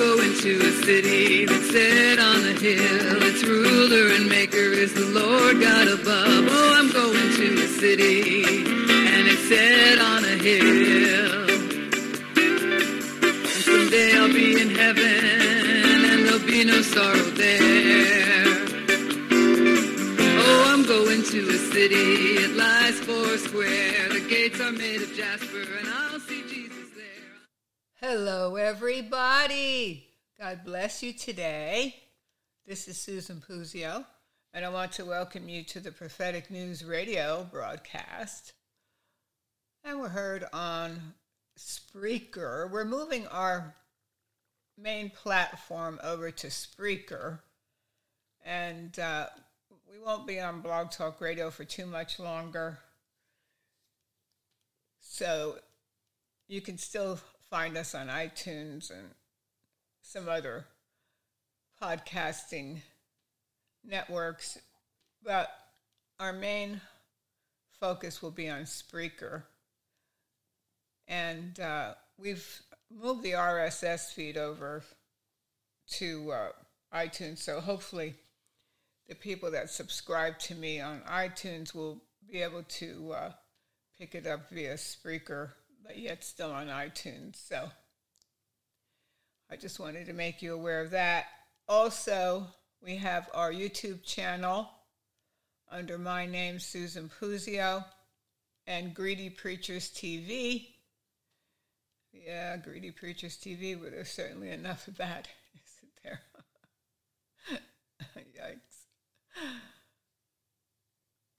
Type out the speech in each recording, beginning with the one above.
going to a city that's set on a hill. Its ruler and maker is the Lord God above. Oh, I'm going to a city and it's set on a hill. And someday I'll be in heaven and there'll be no sorrow there. Oh, I'm going to a city. It lies four square. The gates are made of jasper Hello, everybody. God bless you today. This is Susan Puzio, and I want to welcome you to the Prophetic News Radio broadcast. And we're heard on Spreaker. We're moving our main platform over to Spreaker, and uh, we won't be on Blog Talk Radio for too much longer. So you can still find us on iTunes and some other podcasting networks, but our main focus will be on Spreaker. And uh, we've moved the RSS feed over to uh, iTunes, so hopefully the people that subscribe to me on iTunes will be able to uh, pick it up via Spreaker but yet still on iTunes. So I just wanted to make you aware of that. Also, we have our YouTube channel under my name, Susan Puzio, and Greedy Preachers TV. Yeah, Greedy Preachers TV, but there's certainly enough of that, isn't there? Yikes.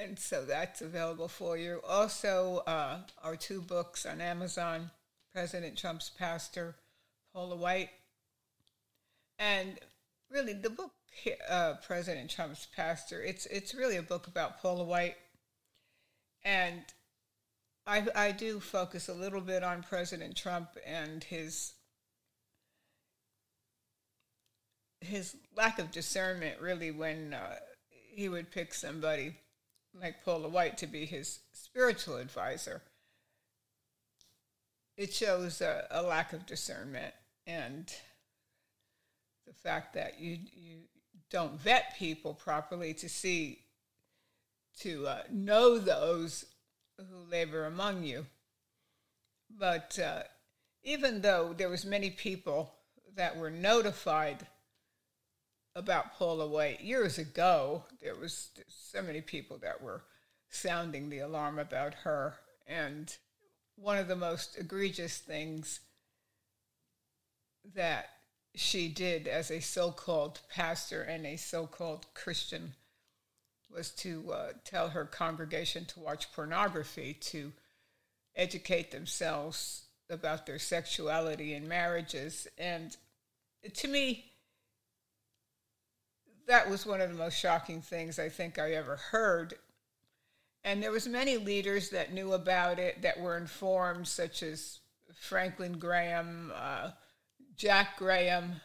And so that's available for you. Also, uh, our two books on Amazon President Trump's Pastor, Paula White. And really, the book, uh, President Trump's Pastor, it's, it's really a book about Paula White. And I, I do focus a little bit on President Trump and his his lack of discernment really when uh, he would pick somebody like Paula White to be his spiritual advisor, it shows a, a lack of discernment and the fact that you you don't vet people properly to see to uh, know those who labor among you. But uh, even though there was many people that were notified about Paula White years ago. There was so many people that were sounding the alarm about her, and one of the most egregious things that she did as a so-called pastor and a so-called Christian was to uh, tell her congregation to watch pornography to educate themselves about their sexuality and marriages and to me that was one of the most shocking things I think I ever heard. And there was many leaders that knew about it that were informed, such as Franklin Graham, uh, Jack Graham,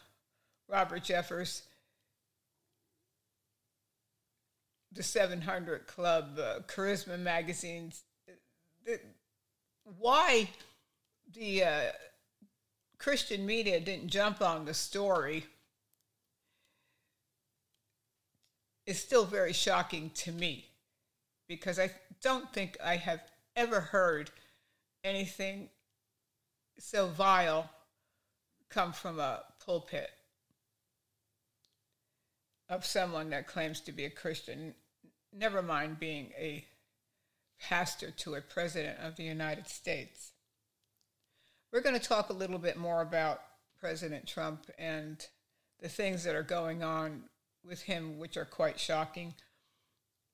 Robert Jeffress, the 700 Club, uh, Charisma magazines. The, why the uh, Christian media didn't jump on the story is still very shocking to me because I don't think I have ever heard anything so vile come from a pulpit of someone that claims to be a Christian, never mind being a pastor to a president of the United States. We're going to talk a little bit more about President Trump and the things that are going on with him, which are quite shocking.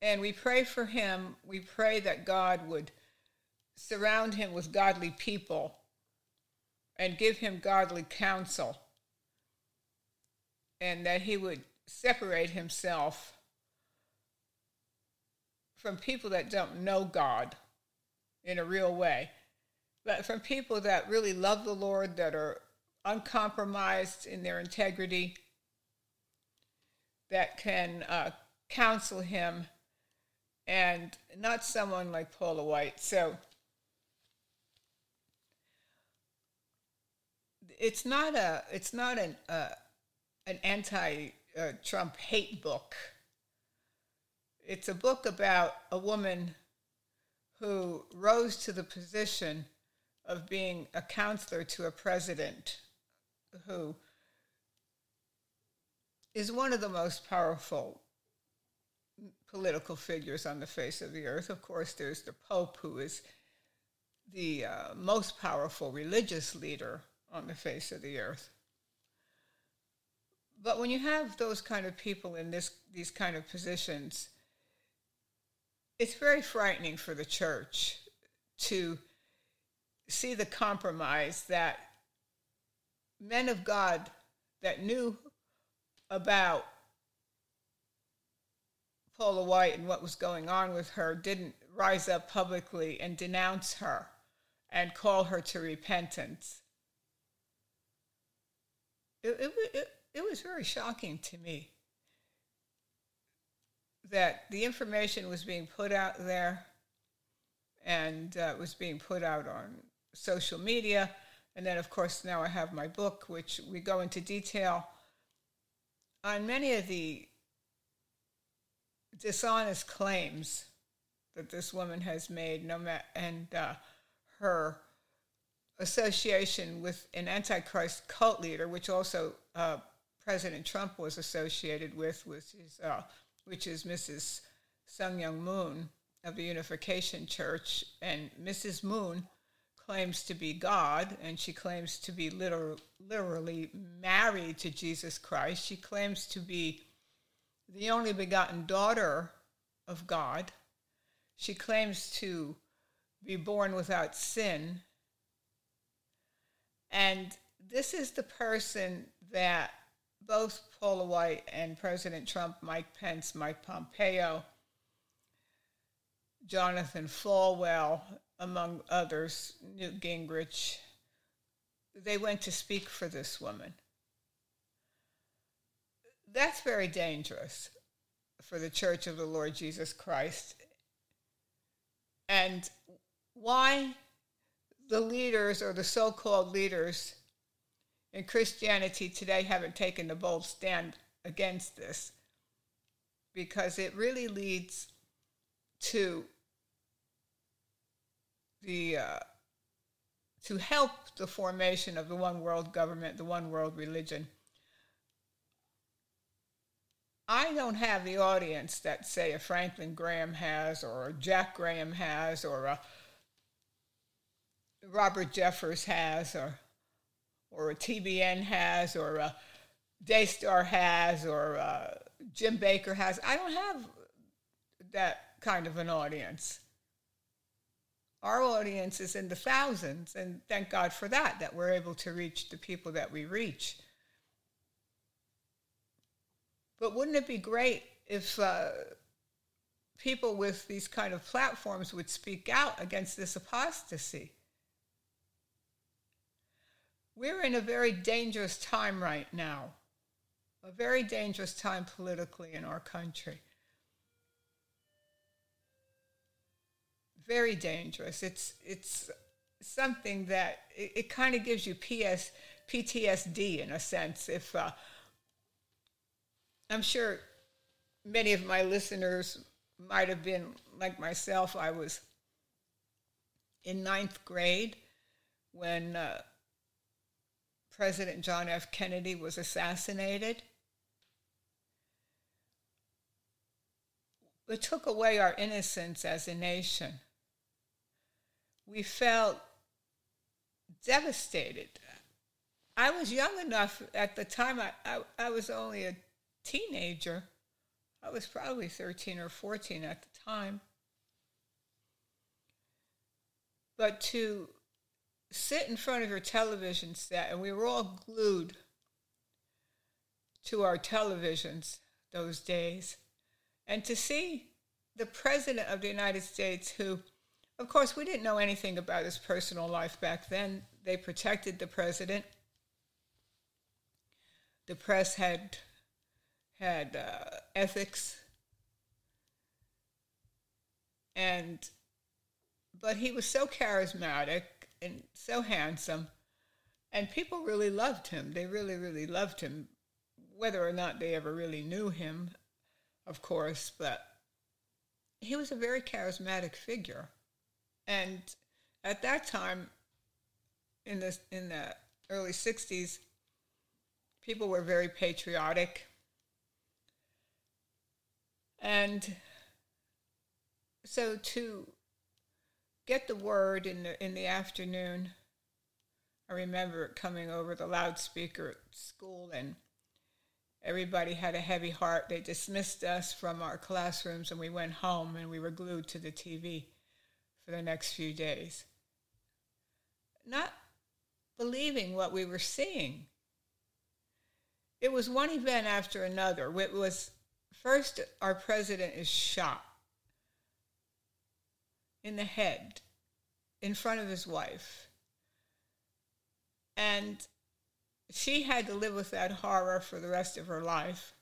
And we pray for him. We pray that God would surround him with godly people and give him godly counsel, and that he would separate himself from people that don't know God in a real way, but from people that really love the Lord, that are uncompromised in their integrity, that can uh, counsel him and not someone like Paula White. So it's not a it's not an uh, an anti uh, Trump hate book. It's a book about a woman who rose to the position of being a counselor to a president who is one of the most powerful political figures on the face of the earth. Of course, there's the Pope, who is the uh, most powerful religious leader on the face of the earth. But when you have those kind of people in this these kind of positions, it's very frightening for the church to see the compromise that men of God that knew about Paula White and what was going on with her didn't rise up publicly and denounce her and call her to repentance. It, it, it, it was very shocking to me that the information was being put out there and uh, was being put out on social media. And then, of course, now I have my book, which we go into detail on many of the dishonest claims that this woman has made, no ma- and uh, her association with an antichrist cult leader, which also uh, President Trump was associated with, which is, uh, which is Mrs. Sun Myung Moon of the Unification Church. And Mrs. Moon claims to be God, and she claims to be literal, literally married to Jesus Christ. She claims to be the only begotten daughter of God. She claims to be born without sin. And this is the person that both Paula White and President Trump, Mike Pence, Mike Pompeo, Jonathan Falwell, among others, Newt Gingrich, they went to speak for this woman. That's very dangerous for the Church of the Lord Jesus Christ. And why the leaders or the so called leaders in Christianity today haven't taken a bold stand against this because it really leads to the uh, to help the formation of the one world government, the one world religion. I don't have the audience that, say, a Franklin Graham has, or a Jack Graham has, or a Robert Jeffress has, or or a TBN has, or a Daystar has, or uh, Jim Bakker has. I don't have that kind of an audience. Our audience is in the thousands, and thank God for that, that we're able to reach the people that we reach. But wouldn't it be great if uh, people with these kind of platforms would speak out against this apostasy? We're in a very dangerous time right now, a very dangerous time politically in our country. Very dangerous. It's it's something that it, it kind of gives you PS, PTSD in a sense. If uh, I'm sure many of my listeners might have been like myself. I was in ninth grade when. Uh, President John F. Kennedy was assassinated. It took away our innocence as a nation. We felt devastated. I was young enough at the time, I, I, I, was only a teenager. I was probably 13 or 14 at the time. But to sit in front of your television set, and we were all glued to our televisions those days. And to see the President of the United States, who, of course, we didn't know anything about his personal life back then, they protected the President. The press had had uh, ethics, and but he was so charismatic and so handsome. And people really loved him. They really, really loved him, whether or not they ever really knew him, of course, but he was a very charismatic figure. And at that time, in the, in the early 60s, people were very patriotic. And so to get the word in the in the afternoon, I remember coming over the loudspeaker at school and everybody had a heavy heart. They dismissed us from our classrooms and we went home and we were glued to the TV for the next few days. Not believing what we were seeing. It was one event after another. It was first our president is shot in the head in front of his wife. And she had to live with that horror for the rest of her life.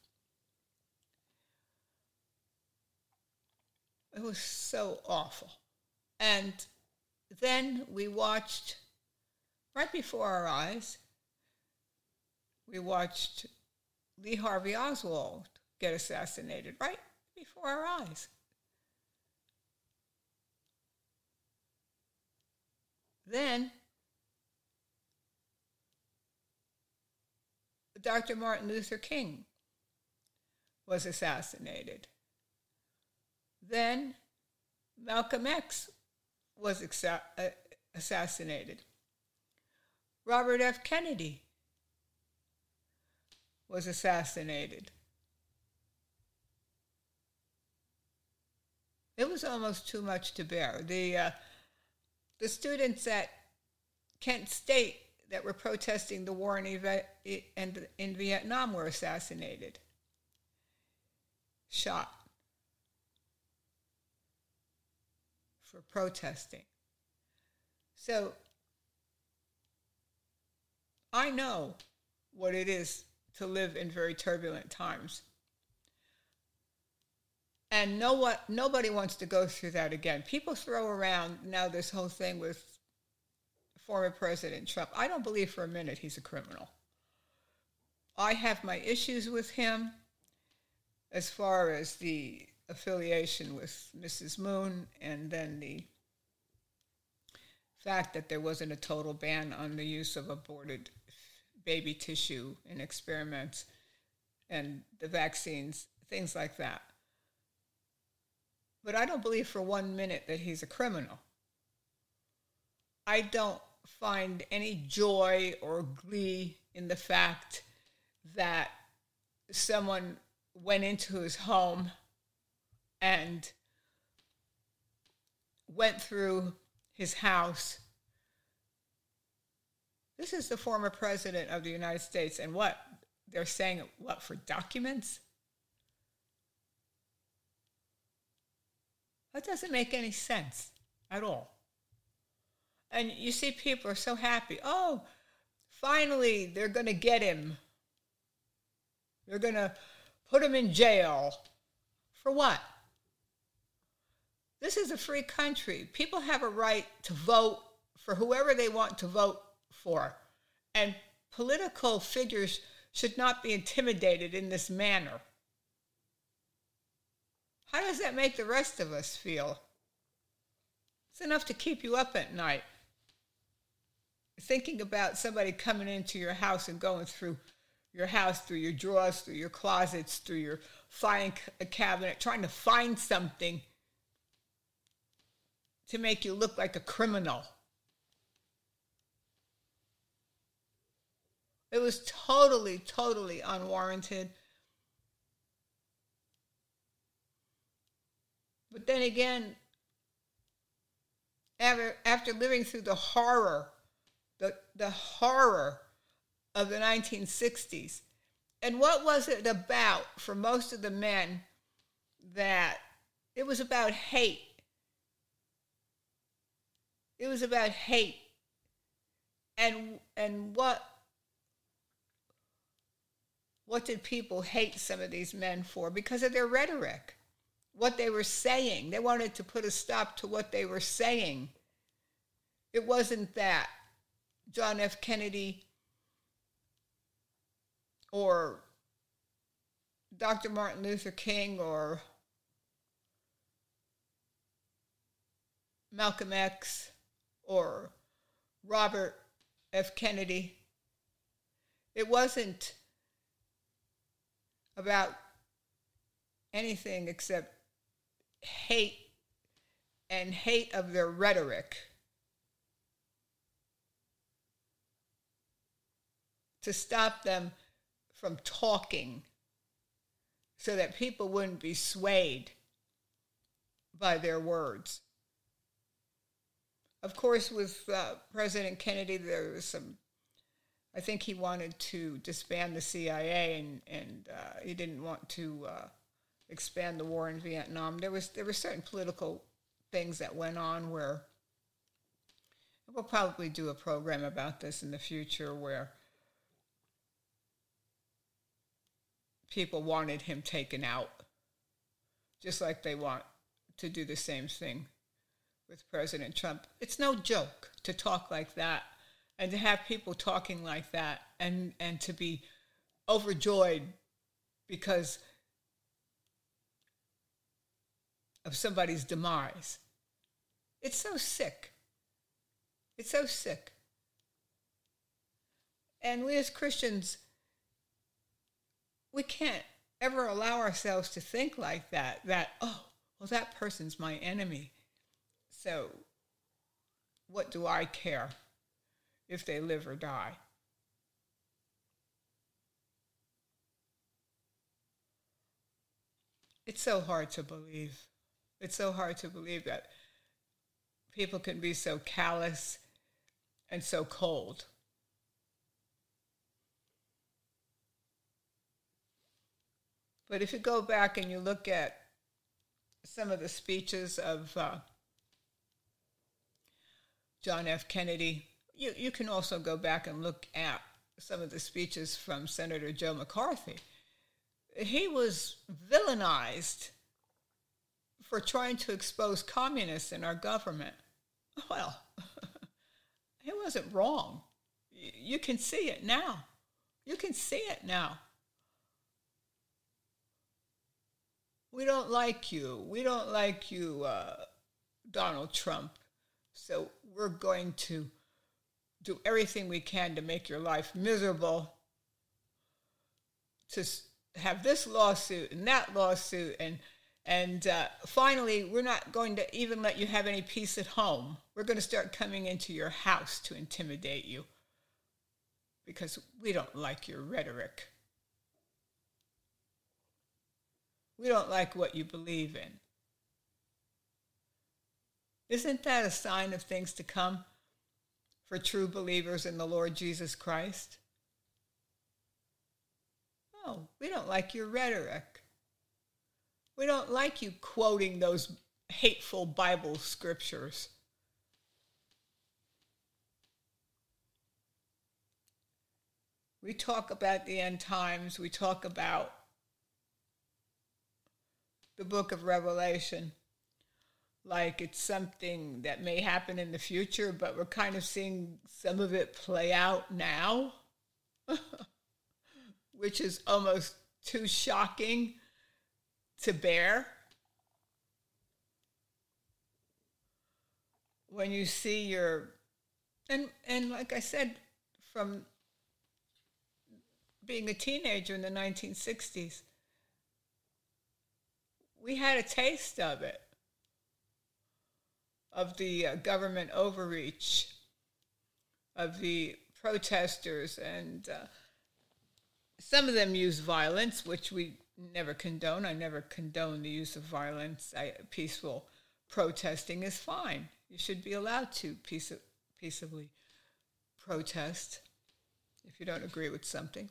It was so awful. And then we watched, right before our eyes, we watched Lee Harvey Oswald get assassinated right before our eyes. Then Dr. Martin Luther King was assassinated. Then Malcolm X was uh, assassinated. Robert F. Kennedy was assassinated. It was almost too much to bear. The uh, the students at Kent State that were protesting the war in, in, in Vietnam were assassinated, shot for protesting. So I know what it is to live in very turbulent times. And no what nobody wants to go through that again. People throw around now this whole thing with former President Trump. I don't believe for a minute he's a criminal. I have my issues with him as far as the affiliation with Mrs. Moon and then the fact that there wasn't a total ban on the use of aborted baby tissue in experiments and the vaccines, things like that. But I don't believe for one minute that he's a criminal. I don't find any joy or glee in the fact that someone went into his home and went through his house. This is the former president of the United States, and what? They're saying, what, for documents? That doesn't make any sense at all. And you see people are so happy. Oh, finally, they're going to get him. They're going to put him in jail. For what? This is a free country. People have a right to vote for whoever they want to vote for. And political figures should not be intimidated in this manner. How does that make the rest of us feel? It's enough to keep you up at night. Thinking about somebody coming into your house and going through your house, through your drawers, through your closets, through your filing cabinet, trying to find something to make you look like a criminal. It was totally, totally unwarranted. But then again, after, after living through the horror, the, the horror of the 1960s, and what was it about for most of the men that it was about hate? It was about hate. And and what what did people hate some of these men for? Because of their rhetoric what they were saying. They wanted to put a stop to what they were saying. It wasn't that John F. Kennedy or Dr. Martin Luther King or Malcolm X or Robert F. Kennedy. It wasn't about anything except hate and hate of their rhetoric. To stop them from talking so that people wouldn't be swayed by their words. Of course, with uh, President Kennedy, there was some. I think he wanted to disband the CIA, and and uh, he didn't want to uh, expand the war in Vietnam. There was there were certain political things that went on where we'll probably do a program about this in the future, where people wanted him taken out, just like they want to do the same thing with President Trump. It's no joke to talk like that and to have people talking like that and, and to be overjoyed because of somebody's demise. It's so sick. It's so sick. And we as Christians, we can't ever allow ourselves to think like that that oh well that person's my enemy so what do i care if they live or die? It's so hard to believe. It's so hard to believe that people can be so callous and so cold. But if you go back and you look at some of the speeches of uh, John F. Kennedy, you, you can also go back and look at some of the speeches from Senator Joe McCarthy. He was villainized for trying to expose communists in our government. Well, he wasn't wrong. You can see it now. You can see it now. we don't like you. We don't like you, uh, Donald Trump. So we're going to do everything we can to make your life miserable, to have this lawsuit and that lawsuit. And, and uh, finally, we're not going to even let you have any peace at home. We're going to start coming into your house to intimidate you because we don't like your rhetoric. We don't like what you believe in. Isn't that a sign of things to come for true believers in the Lord Jesus Christ? Oh, we don't like your rhetoric. We don't like you quoting those hateful Bible scriptures. We talk about the end times, we talk about the book of Revelation like it's something that may happen in the future, but we're kind of seeing some of it play out now, which is almost too shocking to bear. When you see your, and, and like I said, from being a teenager in the 1960s, we had a taste of it, of the uh, government overreach, of the protesters, and uh, some of them use violence, which we never condone. I never condone the use of violence. I, peaceful protesting is fine. You should be allowed to peace, peaceably protest if you don't agree with something.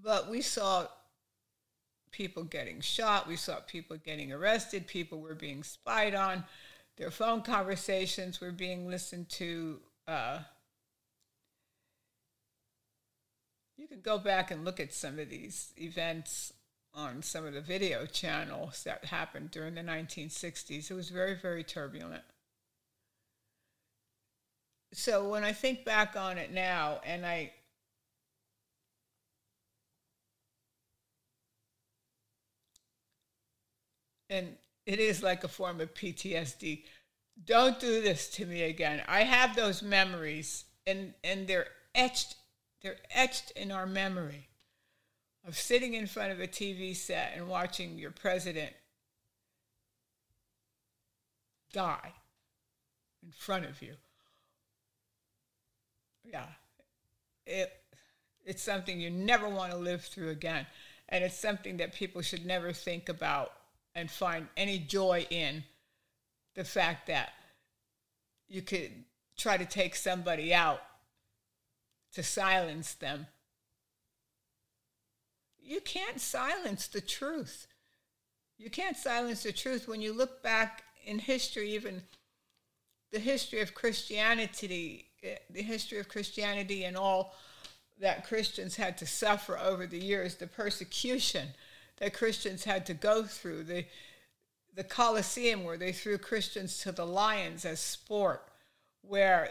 But we saw people getting shot. We saw people getting arrested. People were being spied on. Their phone conversations were being listened to. Uh, you could go back and look at some of these events on some of the video channels that happened during the 1960s. It was very, very turbulent. so when I think back on it now and I and it is like a form of PTSD. Don't do this to me again. I have those memories and and they're etched they're etched in our memory of sitting in front of a TV set and watching your president die in front of you. Yeah. It it's something you never want to live through again. And it's something that people should never think about and find any joy in the fact that you could try to take somebody out to silence them. You can't silence the truth. You can't silence the truth when you look back in history, even the history of Christianity, eh, the history of Christianity and all that Christians had to suffer over the years, the persecution that Christians had to go through, the the Colosseum where they threw Christians to the lions as sport, where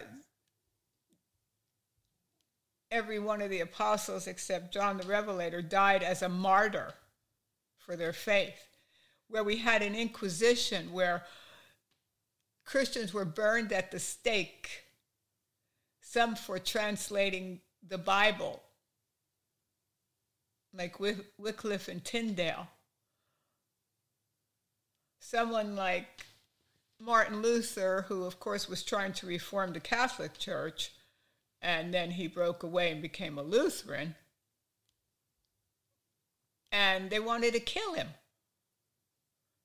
every one of the apostles except John the Revelator died as a martyr for their faith, where we had an inquisition where Christians were burned at the stake, some for translating the Bible, like Wycliffe and Tyndale. Someone like Martin Luther, who of course was trying to reform the Catholic Church, and then he broke away and became a Lutheran. And they wanted to kill him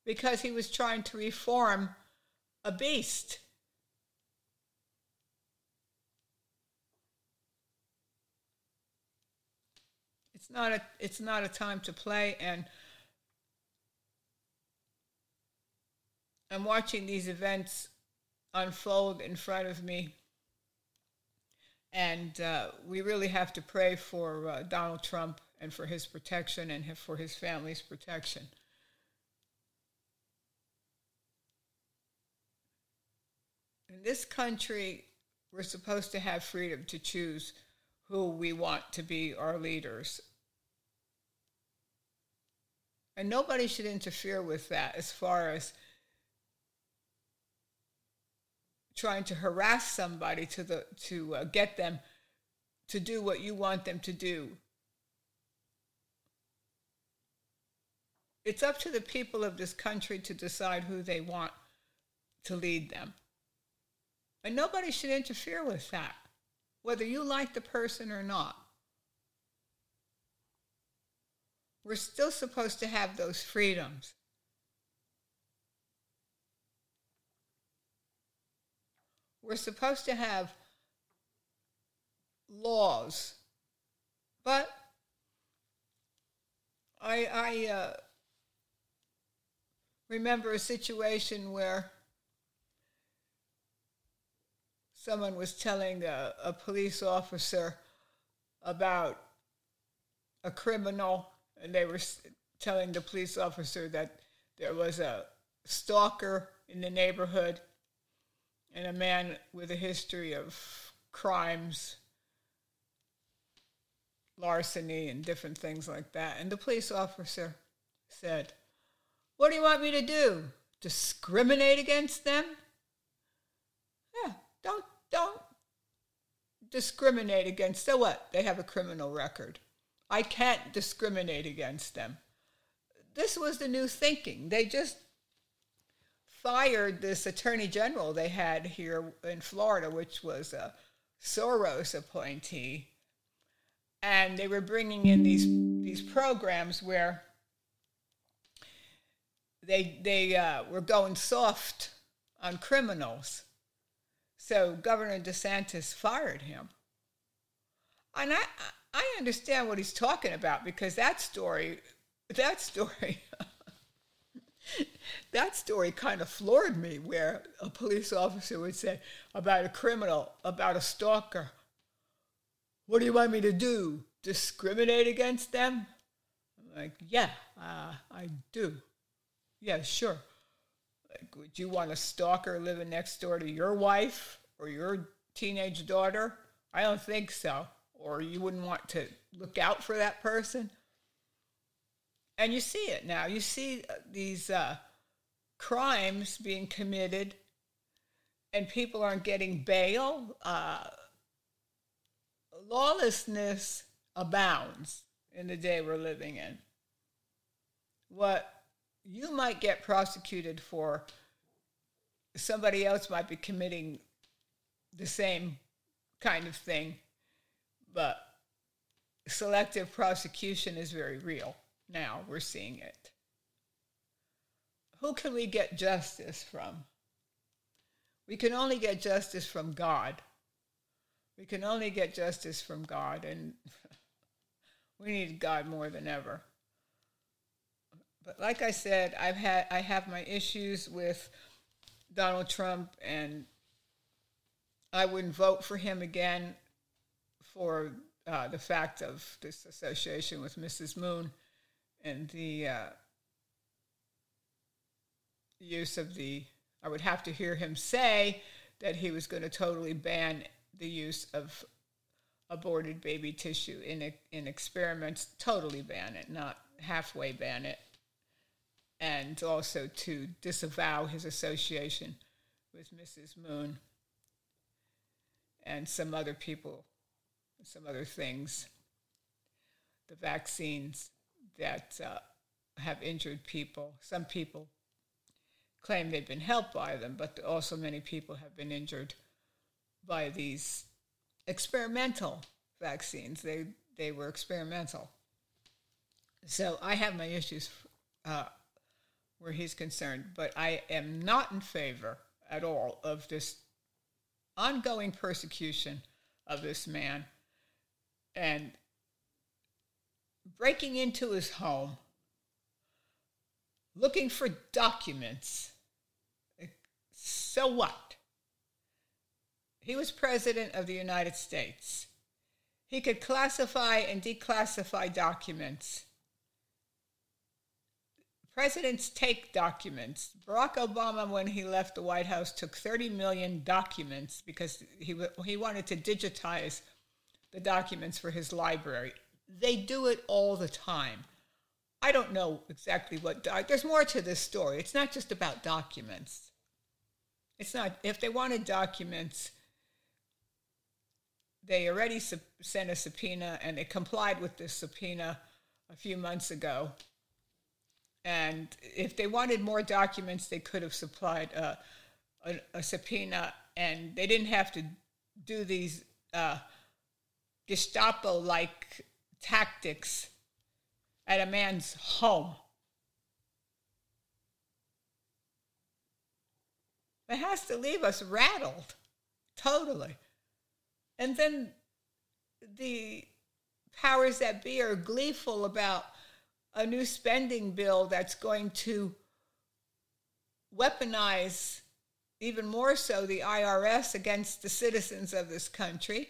because he was trying to reform a beast. Not a it's not a time to play and I'm watching these events unfold in front of me. And uh, we really have to pray for uh, Donald Trump and for his protection and for his family's protection. In this country, we're supposed to have freedom to choose who we want to be our leaders. And nobody should interfere with that as far as trying to harass somebody to the to uh, get them to do what you want them to do. It's up to the people of this country to decide who they want to lead them. And nobody should interfere with that, whether you like the person or not. We're still supposed to have those freedoms. We're supposed to have laws, but I, I uh, remember a situation where someone was telling a, a police officer about a criminal, and they were telling the police officer that there was a stalker in the neighborhood and a man with a history of crimes, larceny, and different things like that. And the police officer said, What do you want me to do? Discriminate against them? Yeah, don't don't discriminate against. So what? They have a criminal record. I can't discriminate against them. This was the new thinking. They just fired this attorney general they had here in Florida, which was a Soros appointee, and they were bringing in these these programs where they they uh, were going soft on criminals so Governor DeSantis fired him. And I, I understand what he's talking about because that story, that story, that story kind of floored me where a police officer would say about a criminal, about a stalker, what do you want me to do? Discriminate against them? I'm like, yeah, uh, I do. Yeah, sure. Like, would you want a stalker living next door to your wife or your teenage daughter? I don't think so. Or you wouldn't want to look out for that person. And you see it now. You see uh, these uh, crimes being committed, and people aren't getting bail. Uh, lawlessness abounds in the day we're living in. What you might get prosecuted for, somebody else might be committing the same kind of thing, but selective prosecution is very real. Now we're seeing it. Who can we get justice from? We can only get justice from God. We can only get justice from God, and we need God more than ever. But like I said, I've had I have my issues with Donald Trump, and I wouldn't vote for him again for uh, the fact of this association with Mrs. Moon and the uh, use of the. I would have to hear him say that he was going to totally ban the use of aborted baby tissue in in experiments. Totally ban it, not halfway ban it, and also to disavow his association with Mrs. Moon and some other people, some other things. The vaccines that uh, have injured people. Some people claim they've been helped by them, but also many people have been injured by these experimental vaccines. They they were experimental. So I have my issues uh, where he's concerned, but I am not in favor at all of this ongoing persecution of this man and breaking into his home, looking for documents. So what? He was president of the United States. He could classify and declassify documents. Presidents take documents. Barack Obama, when he left the White House, took 30 million documents because he, he wanted to digitize the documents for his library. They do it all the time. I don't know exactly what. Doc- There's more to this story. It's not just about documents. It's not. If they wanted documents, they already sent a subpoena and they complied with this subpoena a few months ago. And if they wanted more documents, they could have supplied a, a, a subpoena and they didn't have to do these uh, Gestapo like tactics at a man's home. It has to leave us rattled, totally. And then the powers that be are gleeful about a new spending bill that's going to weaponize even more so the IRS against the citizens of this country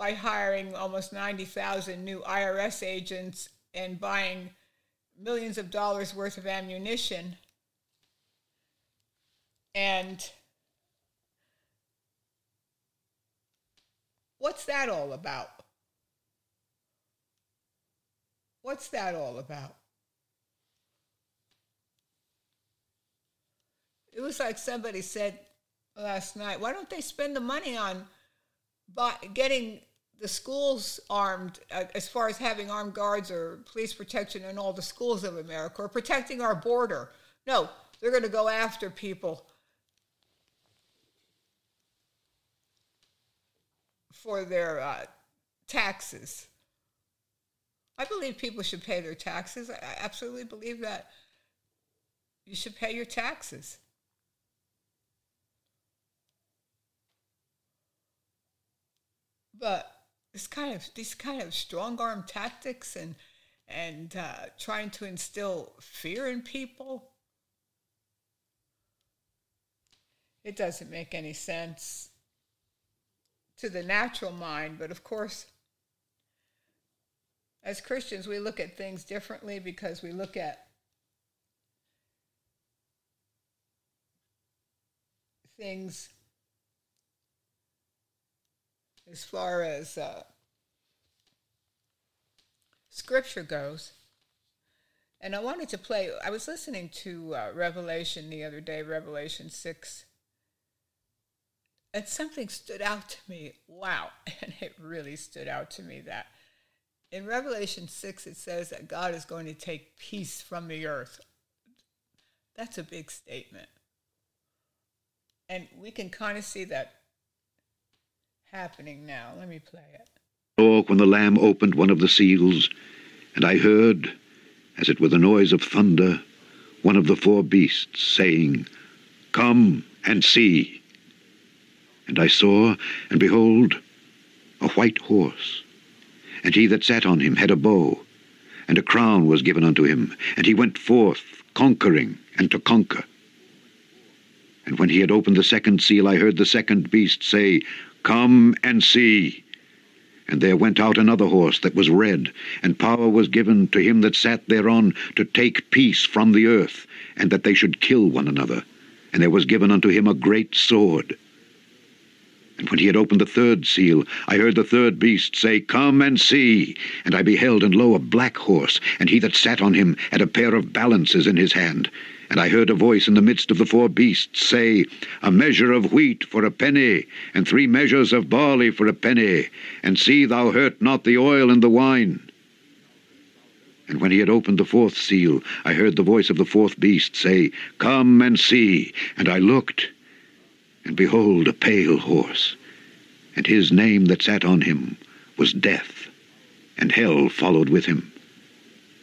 by hiring almost 90,000 new IRS agents and buying millions of dollars worth of ammunition. And what's that all about? What's that all about? It was like somebody said last night, why don't they spend the money on getting the schools armed uh, as far as having armed guards or police protection in all the schools of America or protecting our border. No, they're going to go after people for their uh, taxes. I believe people should pay their taxes. I absolutely believe that you should pay your taxes. But this kind of these kind of strong arm tactics and and uh, trying to instill fear in people. It doesn't make any sense to the natural mind, but of course, as Christians, we look at things differently because we look at things as far as uh, scripture goes. And I wanted to play, I was listening to uh, Revelation the other day, Revelation 6, and something stood out to me. Wow. And it really stood out to me that in Revelation 6, it says that God is going to take peace from the earth. That's a big statement. And we can kind of see that happening now. Let me play it. Or when the Lamb opened one of the seals, and I heard, as it were the noise of thunder, one of the four beasts saying, Come and see. And I saw, and behold, a white horse and he that sat on him had a bow, and a crown was given unto him, and he went forth conquering and to conquer. And when he had opened the second seal, I heard the second beast say, Come and see. And there went out another horse that was red, and power was given to him that sat thereon to take peace from the earth, and that they should kill one another. And there was given unto him a great sword. And when he had opened the third seal, I heard the third beast say, Come and see. And I beheld, and lo, a black horse, and he that sat on him had a pair of balances in his hand. And I heard a voice in the midst of the four beasts say, A measure of wheat for a penny, and three measures of barley for a penny, and see thou hurt not the oil and the wine. And when he had opened the fourth seal, I heard the voice of the fourth beast say, Come and see. And I looked, and behold, a pale horse, and his name that sat on him was Death, and hell followed with him.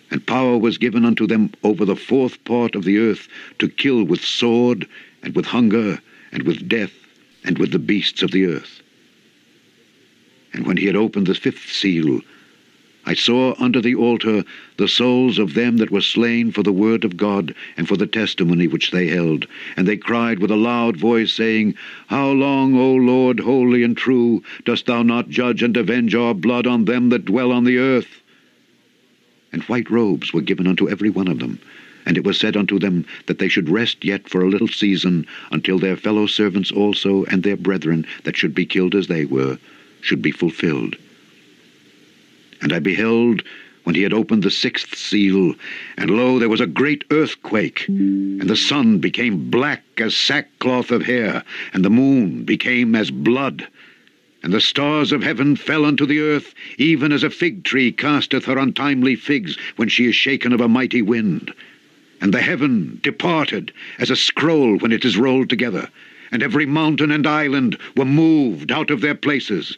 And power was given unto them over the fourth part of the earth to kill with sword, and with hunger, and with death, and with the beasts of the earth. And when he had opened the fifth seal, I saw under the altar the souls of them that were slain for the word of God and for the testimony which they held. And they cried with a loud voice, saying, How long, O Lord, holy and true, dost thou not judge and avenge our blood on them that dwell on the earth? And white robes were given unto every one of them. And it was said unto them that they should rest yet for a little season, until their fellow servants also and their brethren that should be killed as they were should be fulfilled. And I beheld when he had opened the sixth seal, and lo, there was a great earthquake, and the sun became black as sackcloth of hair, and the moon became as blood. And the stars of heaven fell unto the earth, even as a fig tree casteth her untimely figs when she is shaken of a mighty wind. And the heaven departed as a scroll when it is rolled together, and every mountain and island were moved out of their places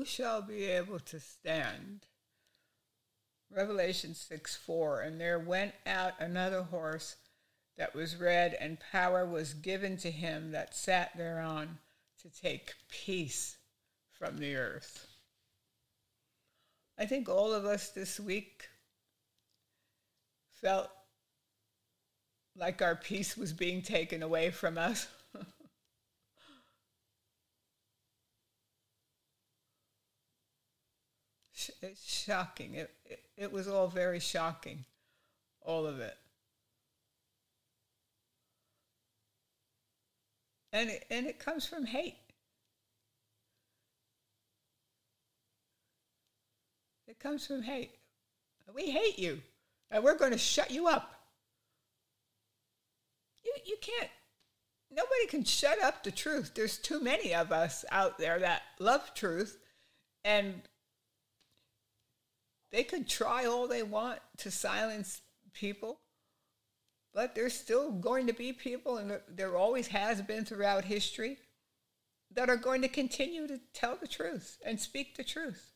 Who shall be able to stand? Revelation 6 4. And there went out another horse that was red, and power was given to him that sat thereon to take peace from the earth. I think all of us this week felt like our peace was being taken away from us. It's shocking. It, it, it was all very shocking, all of it. And it, and it comes from hate. It comes from hate. We hate you, and we're going to shut you up. You, you can't, nobody can shut up the truth. There's too many of us out there that love truth, and they could try all they want to silence people, but there's still going to be people, and there always has been throughout history, that are going to continue to tell the truth and speak the truth.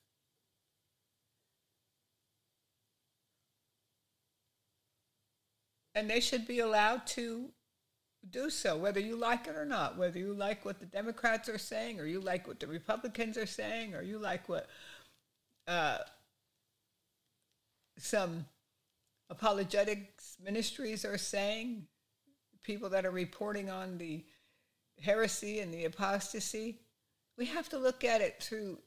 And they should be allowed to do so, whether you like it or not, whether you like what the Democrats are saying, or you like what the Republicans are saying, or you like what uh, some apologetics ministries are saying, people that are reporting on the heresy and the apostasy. We have to look at it through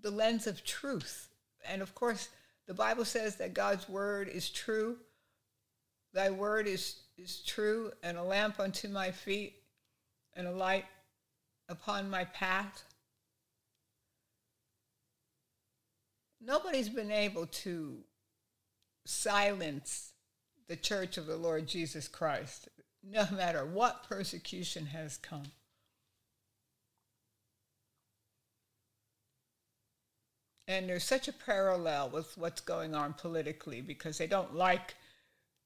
the lens of truth. And of course, the Bible says that God's word is true. Thy word is, is true and a lamp unto my feet and a light upon my path. Nobody's been able to silence the church of the Lord Jesus Christ, no matter what persecution has come. And there's such a parallel with what's going on politically because they don't like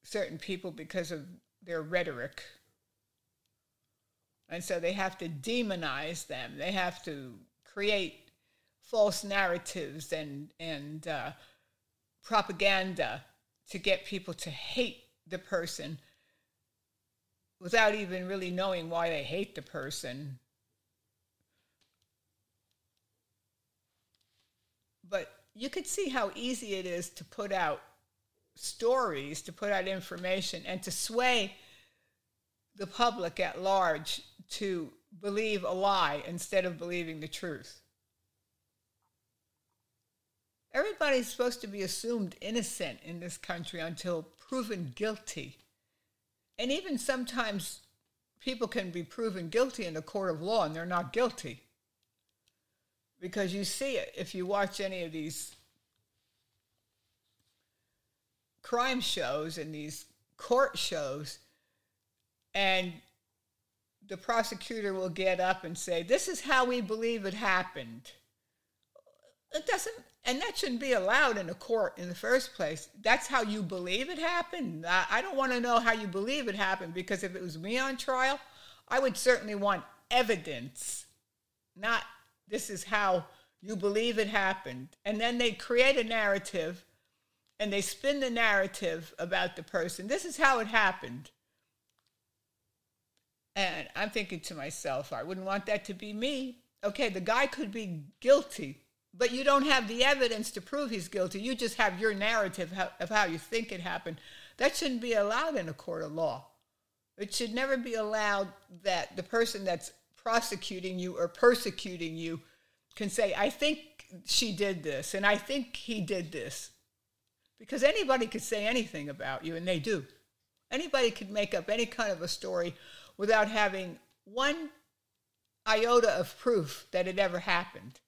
certain people because of their rhetoric. And so they have to demonize them. They have to create false narratives and, and uh, propaganda to get people to hate the person without even really knowing why they hate the person. But you could see how easy it is to put out stories, to put out information, and to sway the public at large to believe a lie instead of believing the truth. Everybody's supposed to be assumed innocent in this country until proven guilty. And even sometimes people can be proven guilty in a court of law and they're not guilty. Because you see it if you watch any of these crime shows and these court shows, and the prosecutor will get up and say, This is how we believe it happened. It doesn't and that shouldn't be allowed in a court in the first place. That's how you believe it happened. I, don't want to know how you believe it happened because if it was me on trial, I would certainly want evidence, not this is how you believe it happened. And then they create a narrative and they spin the narrative about the person. This is how it happened. And I'm thinking to myself, I wouldn't want that to be me. Okay, the guy could be guilty but you don't have the evidence to prove he's guilty. You just have your narrative of how you think it happened. That shouldn't be allowed in a court of law. It should never be allowed that the person that's prosecuting you or persecuting you can say, I think she did this and I think he did this. Because anybody could say anything about you, and they do. Anybody could make up any kind of a story without having one iota of proof that it ever happened.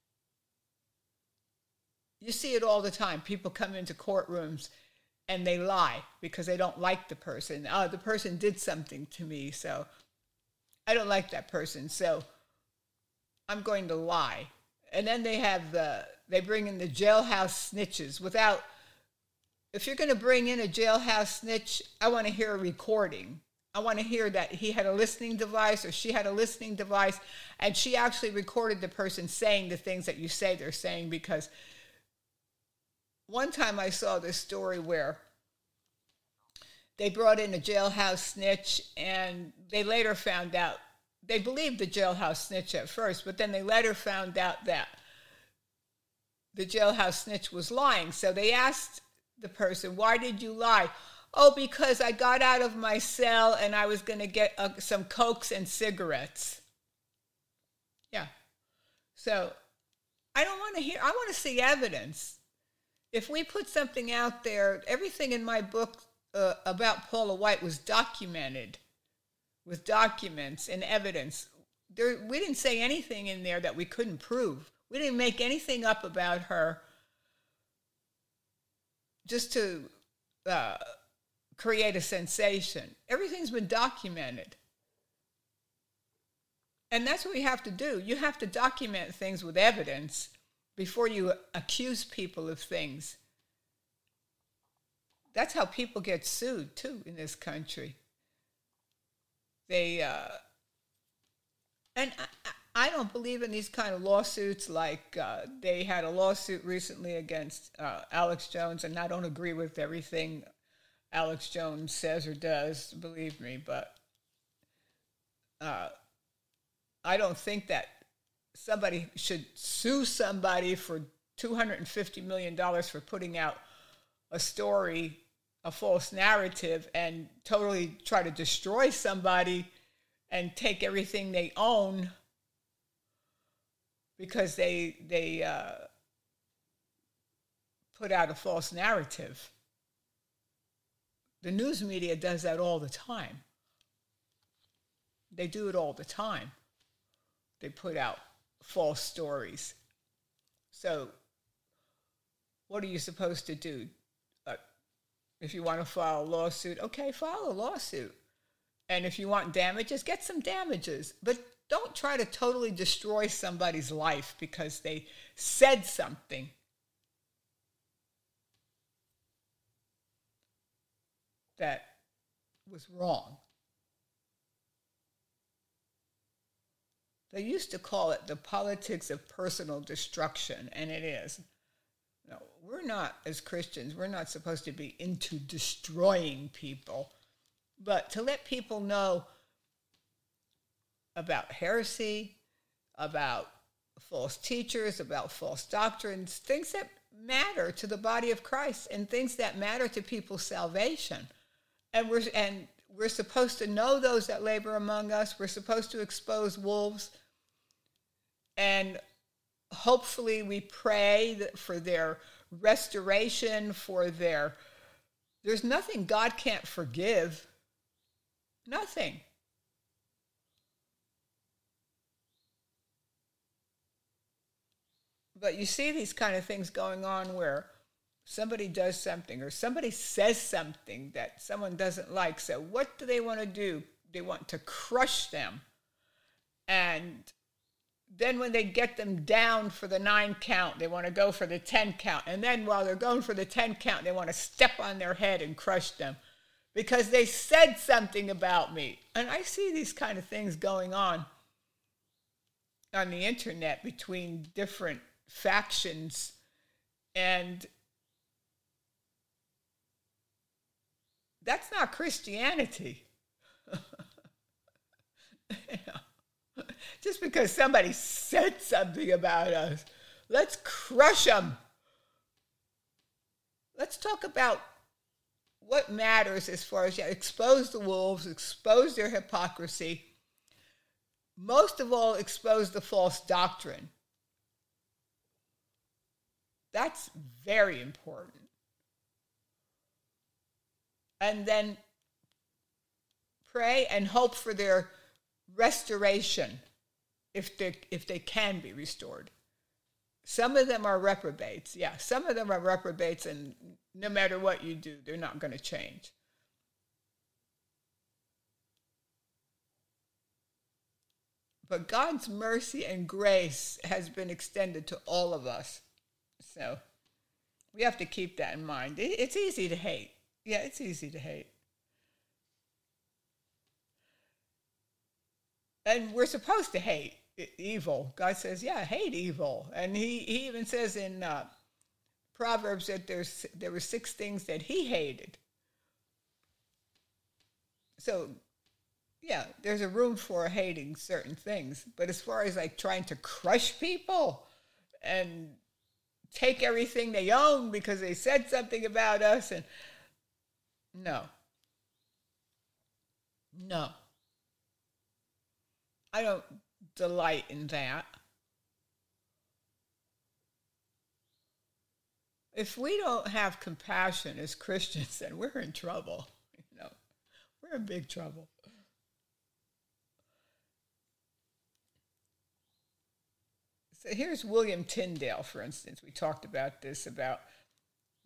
You see it all the time. People come into courtrooms and they lie because they don't like the person. Oh, the person did something to me, so I don't like that person, so I'm going to lie. And then they have the they bring in the jailhouse snitches without if you're going to bring in a jailhouse snitch, I want to hear a recording. I want to hear that he had a listening device or she had a listening device and she actually recorded the person saying the things that you say they're saying because one time I saw this story where they brought in a jailhouse snitch and they later found out they believed the jailhouse snitch at first, but then they later found out that the jailhouse snitch was lying. So they asked the person, Why did you lie? Oh, because I got out of my cell and I was going to get uh, some cokes and cigarettes. Yeah. So I don't want to hear, I want to see evidence if we put something out there, everything in my book uh, about Paula White was documented with documents and evidence. There, we didn't say anything in there that we couldn't prove. We didn't make anything up about her just to uh, create a sensation. Everything's been documented. And that's what we have to do. You have to document things with evidence before you accuse people of things. That's how people get sued too in this country. They uh, and I, I, don't believe in these kind of lawsuits. Like uh, they had a lawsuit recently against uh, Alex Jones, and I don't agree with everything Alex Jones says or does. Believe me, but uh, I don't think that somebody should sue somebody for $250 million for putting out a story, a false narrative, and totally try to destroy somebody and take everything they own because they they uh, put out a false narrative. The news media does that all the time. They do it all the time. They put out false stories. So, what are you supposed to do? Uh, if you want to file a lawsuit, okay, file a lawsuit. And if you want damages, get some damages. But don't try to totally destroy somebody's life because they said something. That was wrong. They used to call it the politics of personal destruction, and it is. No, we're not, as Christians, we're not supposed to be into destroying people, but to let people know about heresy, about false teachers, about false doctrines, things that matter to the body of Christ and things that matter to people's salvation. And we're and we're supposed to know those that labor among us. We're supposed to expose wolves. And hopefully we pray for their restoration, for their there's nothing God can't forgive. Nothing. But you see these kind of things going on where somebody does something or somebody says something that someone doesn't like. So, what do they want to do? They want to crush them. And then, when they get them down for the nine count, they want to go for the 10 count. And then, while they're going for the 10 count, they want to step on their head and crush them because they said something about me. And I see these kind of things going on on the internet between different factions and that's not Christianity. Just because somebody said something about us, let's crush them. Let's talk about what matters as far as yeah, expose the wolves, expose their hypocrisy, most of all, expose the false doctrine. That's very important. And then pray and hope for their restoration if they, if they can be restored. Some of them are reprobates. Yeah, some of them are reprobates, and no matter what you do, they're not going to change. But God's mercy and grace has been extended to all of us. So we have to keep that in mind. It's easy to hate. Yeah, it's easy to hate. And we're supposed to hate evil. God says, yeah, hate evil. And he, he even says in uh, Proverbs that there's, there were six things that he hated. So, yeah, there's a room for hating certain things. But as far as like trying to crush people and take everything they own because they said something about us and no no i don't delight in that if we don't have compassion as christians then we're in trouble you know we're in big trouble So here's William Tyndale, for instance. We talked about this about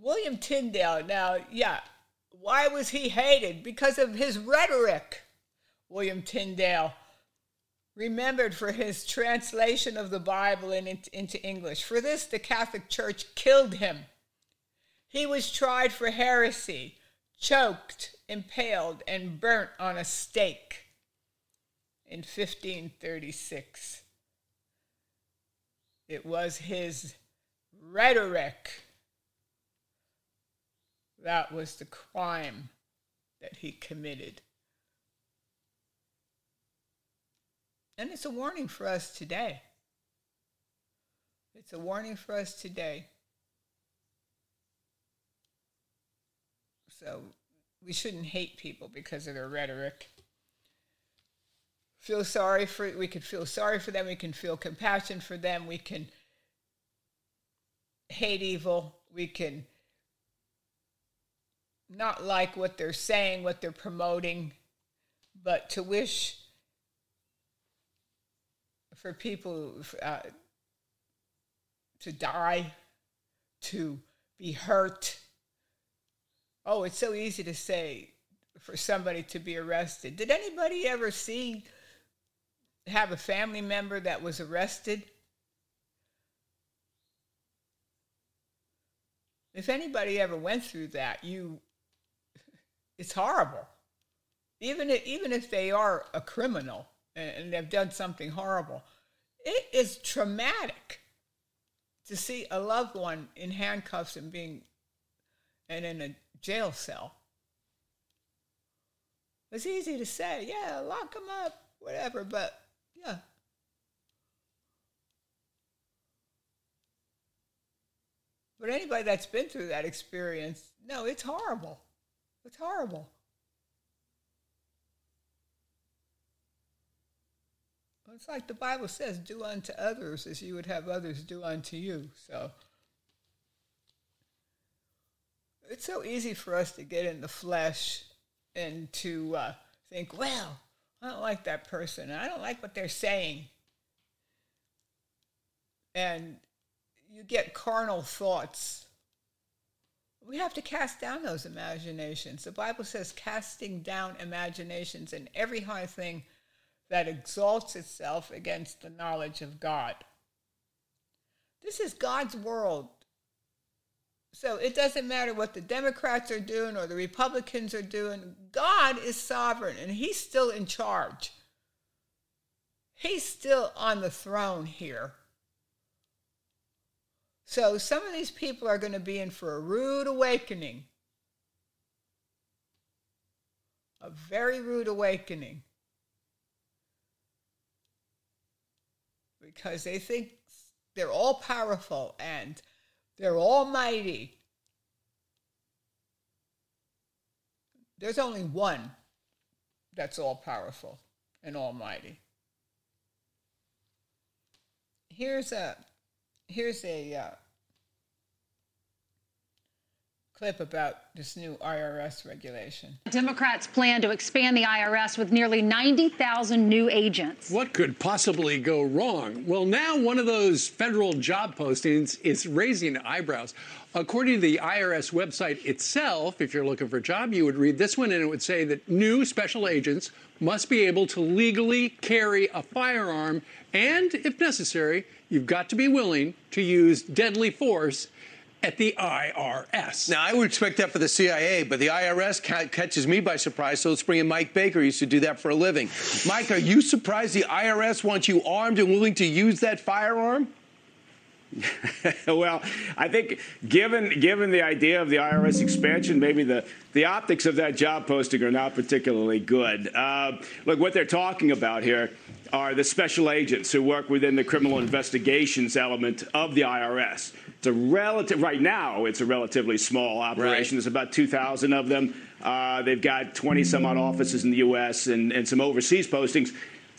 William Tyndale. Now, yeah, why was he hated? Because of his rhetoric. William Tyndale, remembered for his translation of the Bible in, into English. For this, the Catholic Church killed him. He was tried for heresy, choked, impaled, and burnt on a stake in 1536. It was his rhetoric that was the crime that he committed. And it's a warning for us today. It's a warning for us today. So we shouldn't hate people because of their rhetoric. Feel sorry for we can feel sorry for them, we can feel compassion for them, we can hate evil, we can not like what they're saying, what they're promoting, but to wish for people uh, to die, to be hurt. Oh, it's so easy to say for somebody to be arrested. Did anybody ever see, have a family member that was arrested? If anybody ever went through that, you, it's horrible. Even if, even if they are a criminal and, they've done something horrible, it is traumatic to see a loved one in handcuffs and being and in a jail cell. It's easy to say, yeah, lock them up, whatever, but yeah. But anybody that's been through that experience, no, it's horrible. It's horrible. It's like the Bible says, do unto others as you would have others do unto you. So it's so easy for us to get in the flesh and to uh, think, well, I don't like that person. I don't like what they're saying. And you get carnal thoughts. We have to cast down those imaginations. The Bible says, casting down imaginations and every high thing that exalts itself against the knowledge of God. This is God's world. So it doesn't matter what the Democrats are doing or the Republicans are doing. God is sovereign and He's still in charge. He's still on the throne here. So some of these people are going to be in for a rude awakening. A very rude awakening. Because they think they're all powerful and they're almighty. There's only one that's all powerful and almighty. Here's a here's a uh, clip about this new IRS regulation. Democrats plan to expand the IRS with nearly 90,000 new agents. What could possibly go wrong? Well, now one of those federal job postings is raising eyebrows. According to the IRS website itself, if you're looking for a job, you would read this one and it would say that new special agents must be able to legally carry a firearm and, if necessary, you've got to be willing to use deadly force at the IRS. Now, I would expect that for the CIA, but the IRS ca- catches me by surprise, so let's bring in Mike Baker. He used to do that for a living. Mike, are you surprised the IRS wants you armed and willing to use that firearm? well, I think given given the idea of the IRS expansion, maybe the, the optics of that job posting are not particularly good. Uh, look, what they're talking about here are the special agents who work within the criminal investigations element of the IRS. It's a relative right now. It's a relatively small operation. Right. There's about 2,000 of them. Uh, they've got 20 some odd offices in the U.S. and, and some overseas postings,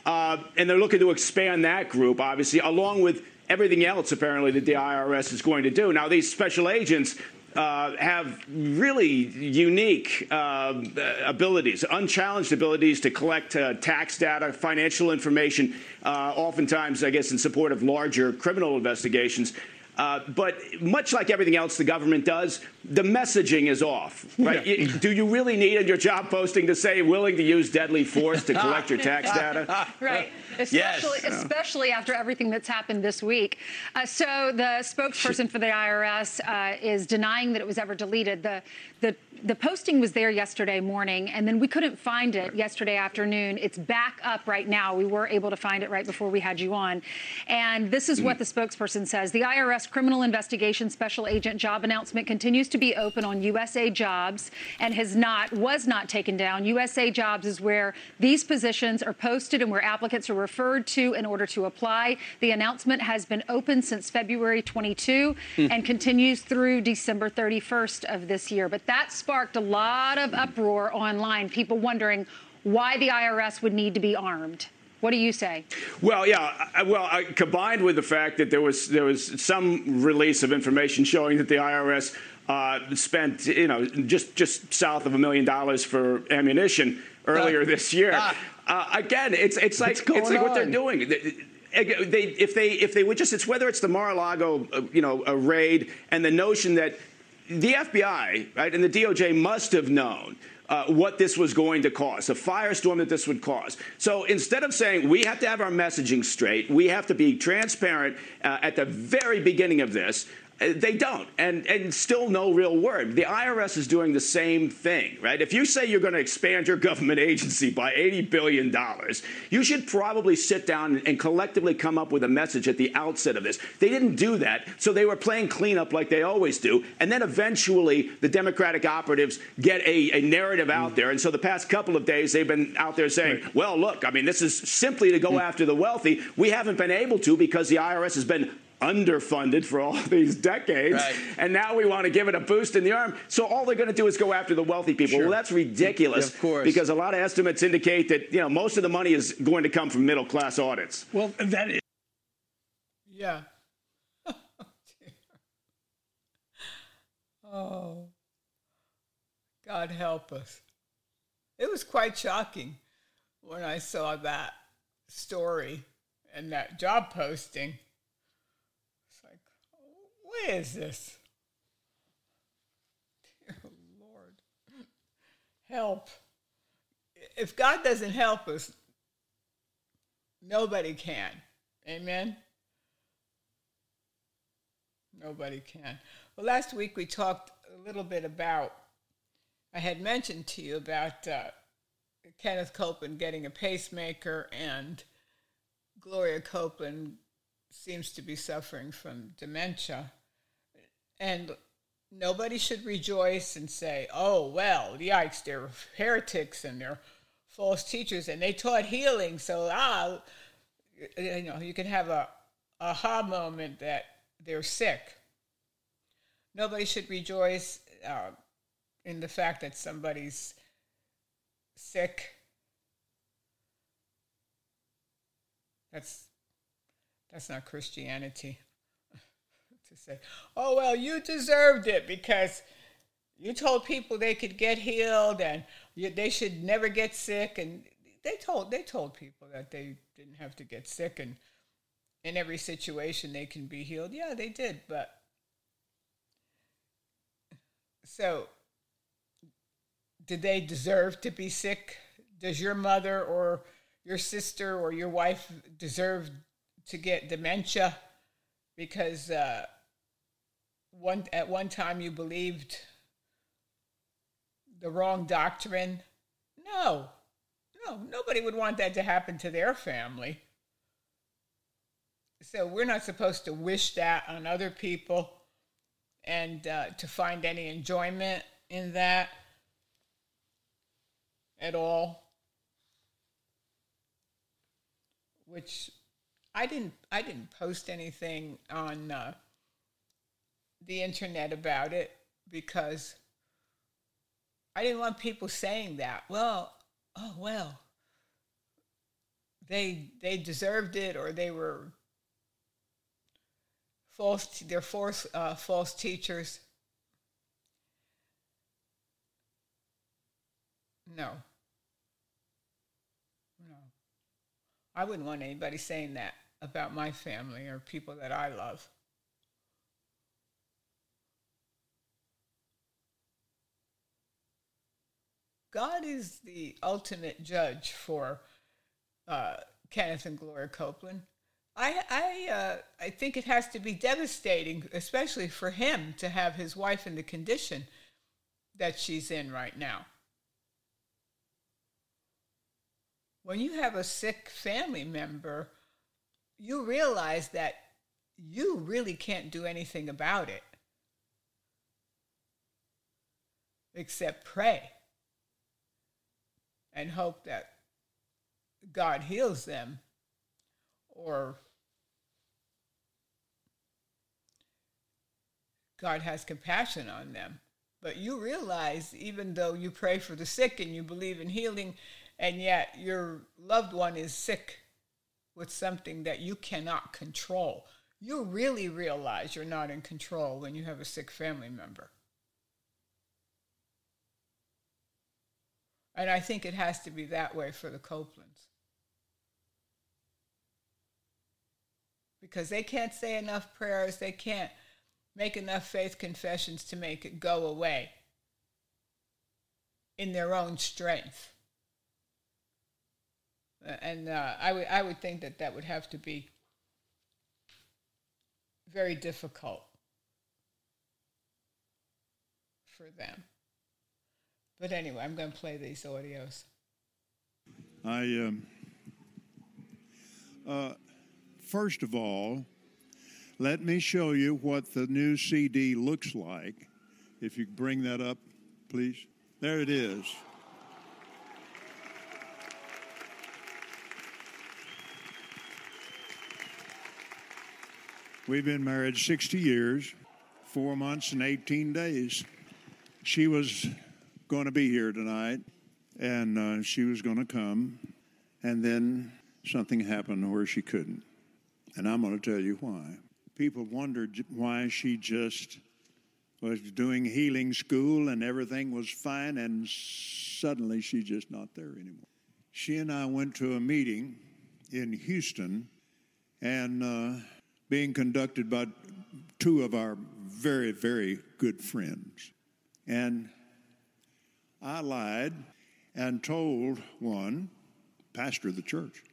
uh, and they're looking to expand that group, obviously, along with everything else apparently that the IRS is going to do. Now, these special agents. Uh, have really unique uh, abilities, unchallenged abilities to collect uh, tax data, financial information, uh, oftentimes, I guess, in support of larger criminal investigations. Uh, but much like everything else the government does, the messaging is off, right? Yeah. Do you really need in your job posting to say willing to use deadly force to collect your tax data? right. Especially, yes. especially after everything that's happened this week. Uh, so the spokesperson for the IRS uh, is denying that it was ever deleted. The the the posting was there yesterday morning, and then we couldn't find it yesterday afternoon. It's back up right now. We were able to find it right before we had you on. And this is what the spokesperson says. The IRS criminal investigation special agent job announcement continues to be open on USA Jobs and has not was not taken down. USA Jobs is where these positions are posted and where applicants are referred to in order to apply. The announcement has been open since February 22 mm. and continues through December 31st of this year. But that sparked a lot of uproar online, people wondering why the IRS would need to be armed. What do you say? Well, yeah. Well, uh, combined with the fact that there was there was some release of information showing that the IRS uh, spent, you know, just just south of a million dollars for ammunition earlier uh, this year. Ah. Uh, again, it's it's like it's like what they're doing. They, if they if they would just it's whether it's the Mar-a-Lago uh, you know a raid and the notion that the FBI right and the DOJ must have known uh, what this was going to cause, a firestorm that this would cause. So instead of saying we have to have our messaging straight, we have to be transparent uh, at the very beginning of this, they don't, and and still no real word. The IRS is doing the same thing, right? If you say you're going to expand your government agency by 80 billion dollars, you should probably sit down and collectively come up with a message at the outset of this. They didn't do that, so they were playing cleanup like they always do, and then eventually the Democratic operatives get a, a narrative out mm. there, and so the past couple of days they've been out there saying, right. "Well, look, I mean, this is simply to go mm. after the wealthy. We haven't been able to because the IRS has been underfunded for all these decades, right. and now we want to give it a boost in the arm. So all they're going to do is go after the wealthy people. Sure. Well, that's ridiculous. Of course. Because a lot of estimates indicate that you know most of the money is going to come from middle class audits. Well, that is. Yeah. oh, God help us. It was quite shocking when I saw that story and that job posting where is this? Dear Lord, help. If God doesn't help us, nobody can. Amen? Nobody can. Well, last week we talked a little bit about, I had mentioned to you about uh, Kenneth Copeland getting a pacemaker and Gloria Copeland seems to be suffering from dementia. And nobody should rejoice and say, oh, well, yikes, they're heretics and they're false teachers and they taught healing. So, ah, you know, you can have a aha moment that they're sick. Nobody should rejoice uh, in the fact that somebody's sick. That's that's not Christianity say, oh, well, you deserved it because you told people they could get healed and you, they should never get sick. And they told, they told people that they didn't have to get sick and in every situation they can be healed. Yeah, they did. But so did they deserve to be sick? Does your mother or your sister or your wife deserve to get dementia because uh, one at one time you believed the wrong doctrine. No, no, nobody would want that to happen to their family. So we're not supposed to wish that on other people and uh, to find any enjoyment in that at all. Which I didn't I didn't post anything on uh, the internet about it because I didn't want people saying that. Well, oh well, they they deserved it or they were false. They're false uh, false teachers. No. No. I wouldn't want anybody saying that about my family or people that I love. God is the ultimate judge for uh, Kenneth and Gloria Copeland. I I uh, I think it has to be devastating, especially for him, to have his wife in the condition that she's in right now. When you have a sick family member, you realize that you really can't do anything about it except pray and hope that God heals them or God has compassion on them. But you realize, even though you pray for the sick and you believe in healing, and yet your loved one is sick with something that you cannot control, you really realize you're not in control when you have a sick family member. And I think it has to be that way for the Copelands. Because they can't say enough prayers, they can't make enough faith confessions to make it go away in their own strength. And uh, I, would, I would think that that would have to be very difficult for them. But anyway, I'm going to play these audios. I, um, uh, first of all, let me show you what the new CD looks like. If you bring that up, please. There it is. We've been married 60 years, four months and 18 days. She was going to be here tonight, and uh, she was going to come, and then something happened where she couldn't. And I'm going to tell you why people wondered why she just was doing healing school and everything was fine, and suddenly she's just not there anymore. She and I went to a meeting in Houston and uh, being conducted by two of our very, very good friends. And I lied and told one, pastor of the church,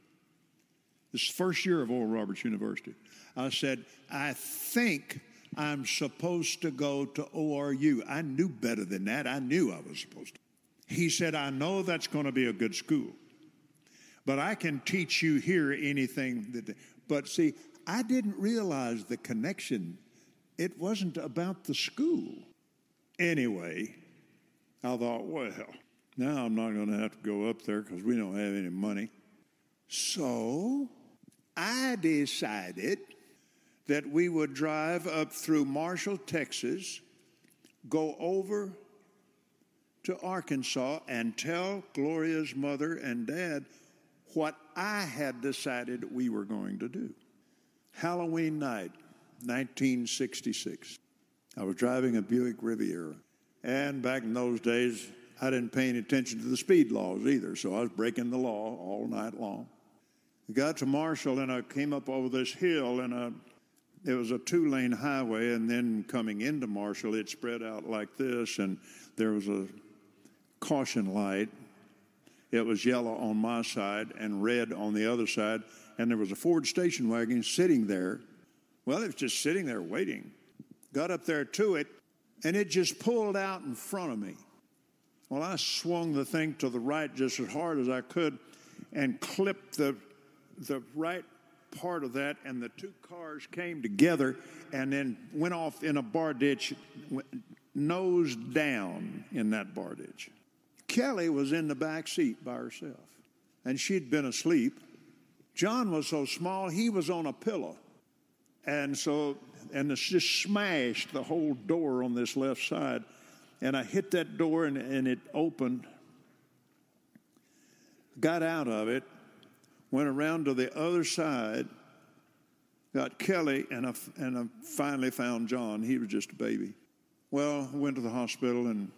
this first year of Oral Roberts University. I said, I think I'm supposed to go to ORU. I knew better than that. I knew I was supposed to. He said, I know that's going to be a good school, but I can teach you here anything that. But see, I didn't realize the connection. It wasn't about the school. Anyway, I thought, well, now I'm not going to have to go up there because we don't have any money. So I decided that we would drive up through Marshall, Texas, go over to Arkansas, and tell Gloria's mother and dad what I had decided we were going to do. Halloween night, 1966. I was driving a Buick Riviera. And back in those days, I didn't pay any attention to the speed laws either, so I was breaking the law all night long. We got to Marshall and I came up over this hill and I it was a two lane highway, and then coming into Marshall, it spread out like this, and there was a caution light. It was yellow on my side and red on the other side, and there was a Ford station wagon sitting there. Well, it was just sitting there waiting. Got up there to it, and it just pulled out in front of me. Well, I swung the thing to the right just as hard as I could and clipped the, the right part of that, and the two cars came together and then went off in a bar ditch, nose down in that bar ditch. Kelly was in the back seat by herself, and she'd been asleep. John was so small, he was on a pillow. And so, and it just smashed the whole door on this left side. And I hit that door and, and it opened, got out of it, went around to the other side, got Kelly, and I, and I finally found John. He was just a baby. Well, went to the hospital, and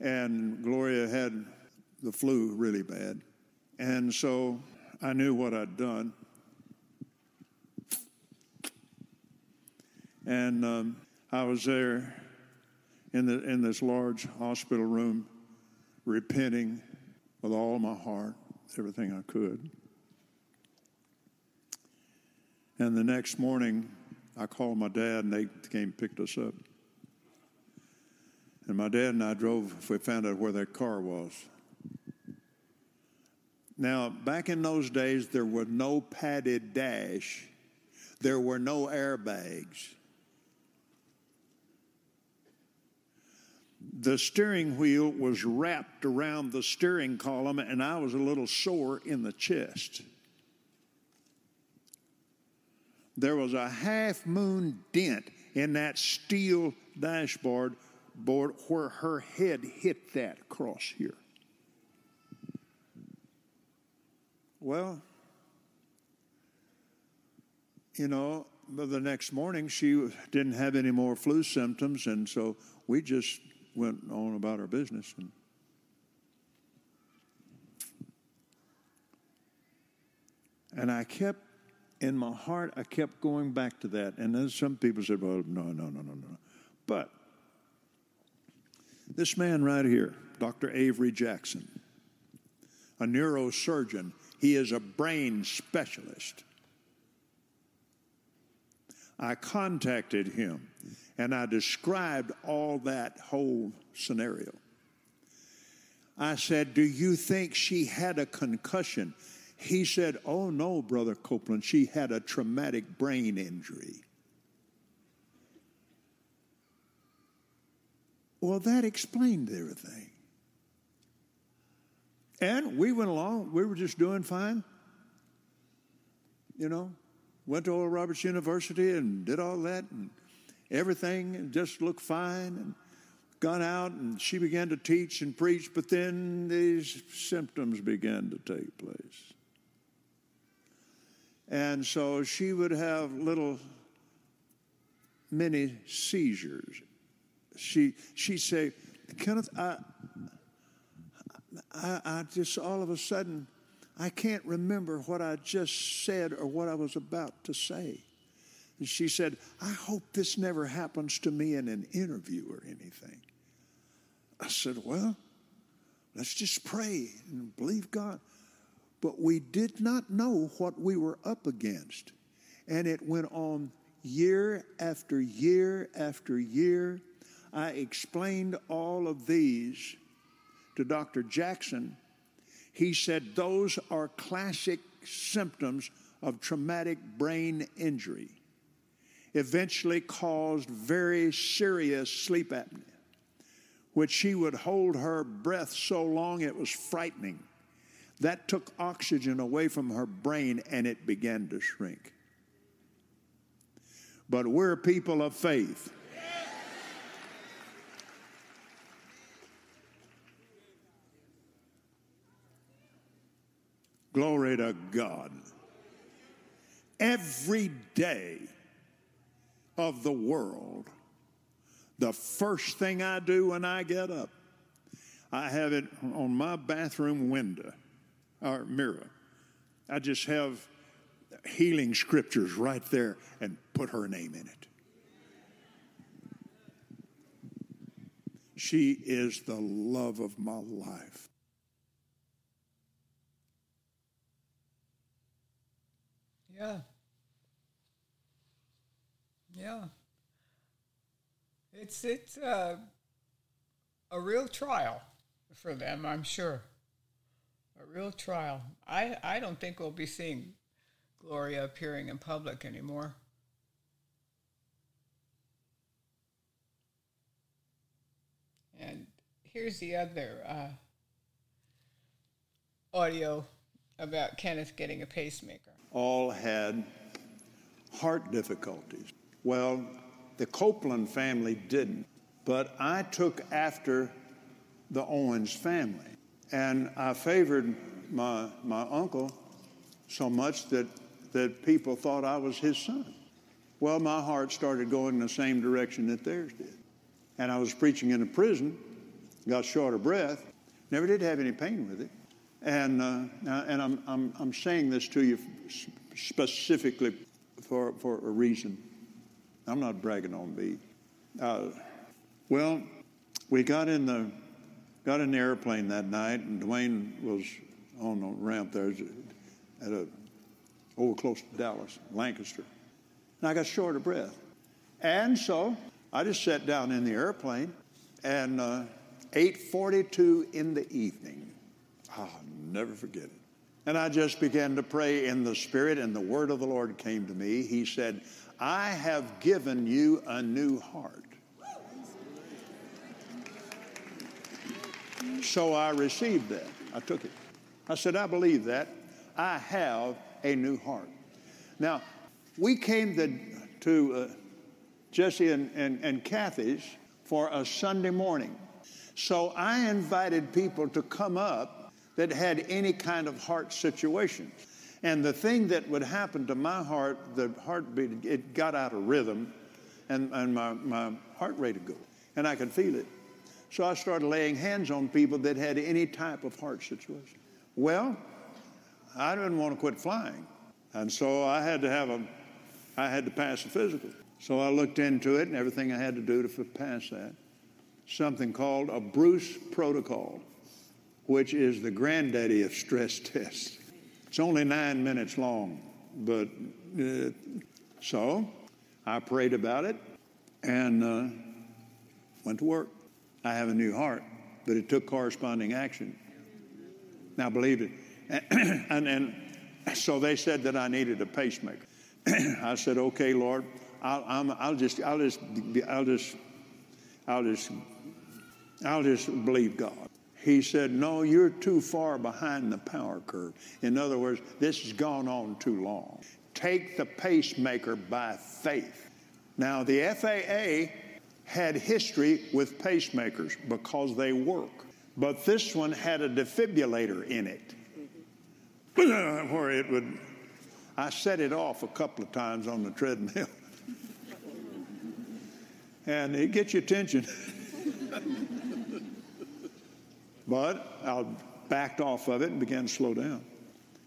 and Gloria had the flu really bad, and so I knew what I'd done. And um, I was there in the in this large hospital room, repenting with all my heart everything I could. And the next morning, I called my dad, and they came and picked us up. And my dad and I drove, we found out where that car was. Now, back in those days, there was no padded dash. There were no airbags. The steering wheel was wrapped around the steering column, and I was a little sore in the chest. There was a half moon dent in that steel dashboard board where her head hit that cross here. Well, you know, the next morning she didn't have any more flu symptoms, and so we just went on about our business. And and I kept in my heart, I kept going back to that. And then some people said, "Well, no, no, no, no, no," but this man right here, Dr. Avery Jackson, a neurosurgeon, he is a brain specialist. I contacted him and I described all that whole scenario. I said, Do you think she had a concussion? He said, Oh, no, Brother Copeland, she had a traumatic brain injury. Well, that explained everything. And we went along, we were just doing fine. You know, went to Oral Roberts University and did all that, and everything just looked fine, and got out, and she began to teach and preach, but then these symptoms began to take place. And so she would have little mini seizures. She she'd say, Kenneth, I, I, I just all of a sudden I can't remember what I just said or what I was about to say. And she said, I hope this never happens to me in an interview or anything. I said, Well, let's just pray and believe God but we did not know what we were up against. And it went on year after year after year. I explained all of these to Dr. Jackson. He said those are classic symptoms of traumatic brain injury, eventually caused very serious sleep apnea, which she would hold her breath so long it was frightening. That took oxygen away from her brain and it began to shrink. But we're people of faith. Glory to God. Every day of the world, the first thing I do when I get up, I have it on my bathroom window or mirror. I just have healing scriptures right there and put her name in it. She is the love of my life. Yeah. Yeah. It's it's uh, a real trial for them, I'm sure a real trial. I, I don't think we'll be seeing Gloria appearing in public anymore. And here's the other uh, audio about Kenneth getting a pacemaker. All had heart difficulties. Well, the Copeland family didn't, but I took after the Owens family. And I favored my, my uncle so much that, that people thought I was his son. Well, my heart started going in the same direction that theirs did. And I was preaching in a prison, got short of breath, never did have any pain with it. And, uh, and I'm, I'm, I'm saying this to you specifically for, for a reason. I'm not bragging on me. Uh, well, we got in the got in the airplane that night, and Dwayne was on the ramp there at a over close to Dallas, Lancaster. And I got short of breath. And so I just sat down in the airplane, and uh, 8.42 in the evening, I'll never forget it. And I just began to pray in the Spirit, and the word of the Lord came to me. He said, I have given you a new heart. So I received that. I took it. I said, I believe that. I have a new heart. Now, we came to, to uh, Jesse and, and, and Cathy's for a Sunday morning. So I invited people to come up that had any kind of heart situation. And the thing that would happen to my heart, the heartbeat, it got out of rhythm and, and my, my heart rate would go. And I could feel it. So I started laying hands on people that had any type of heart situation. Well, I didn't want to quit flying. And so I had to have a, I had to pass a physical. So I looked into it and everything I had to do to pass that. Something called a Bruce protocol, which is the granddaddy of stress tests. It's only nine minutes long, but uh, so I prayed about it and uh, went to work. I have a new heart, but it took corresponding action. Now, believe it. and, and so they said that I needed a pacemaker. I said, okay, Lord, I'll, I'll just, I'll just, I'll just, I'll just, I'll just believe God. He said, no, you're too far behind the power curve. In other words, this has gone on too long. Take the pacemaker by faith. Now, the FAA had history with pacemakers because they work. But this one had a defibrillator in it where it would, I set it off a couple of times on the treadmill. and it gets your attention. but I backed off of it and began to slow down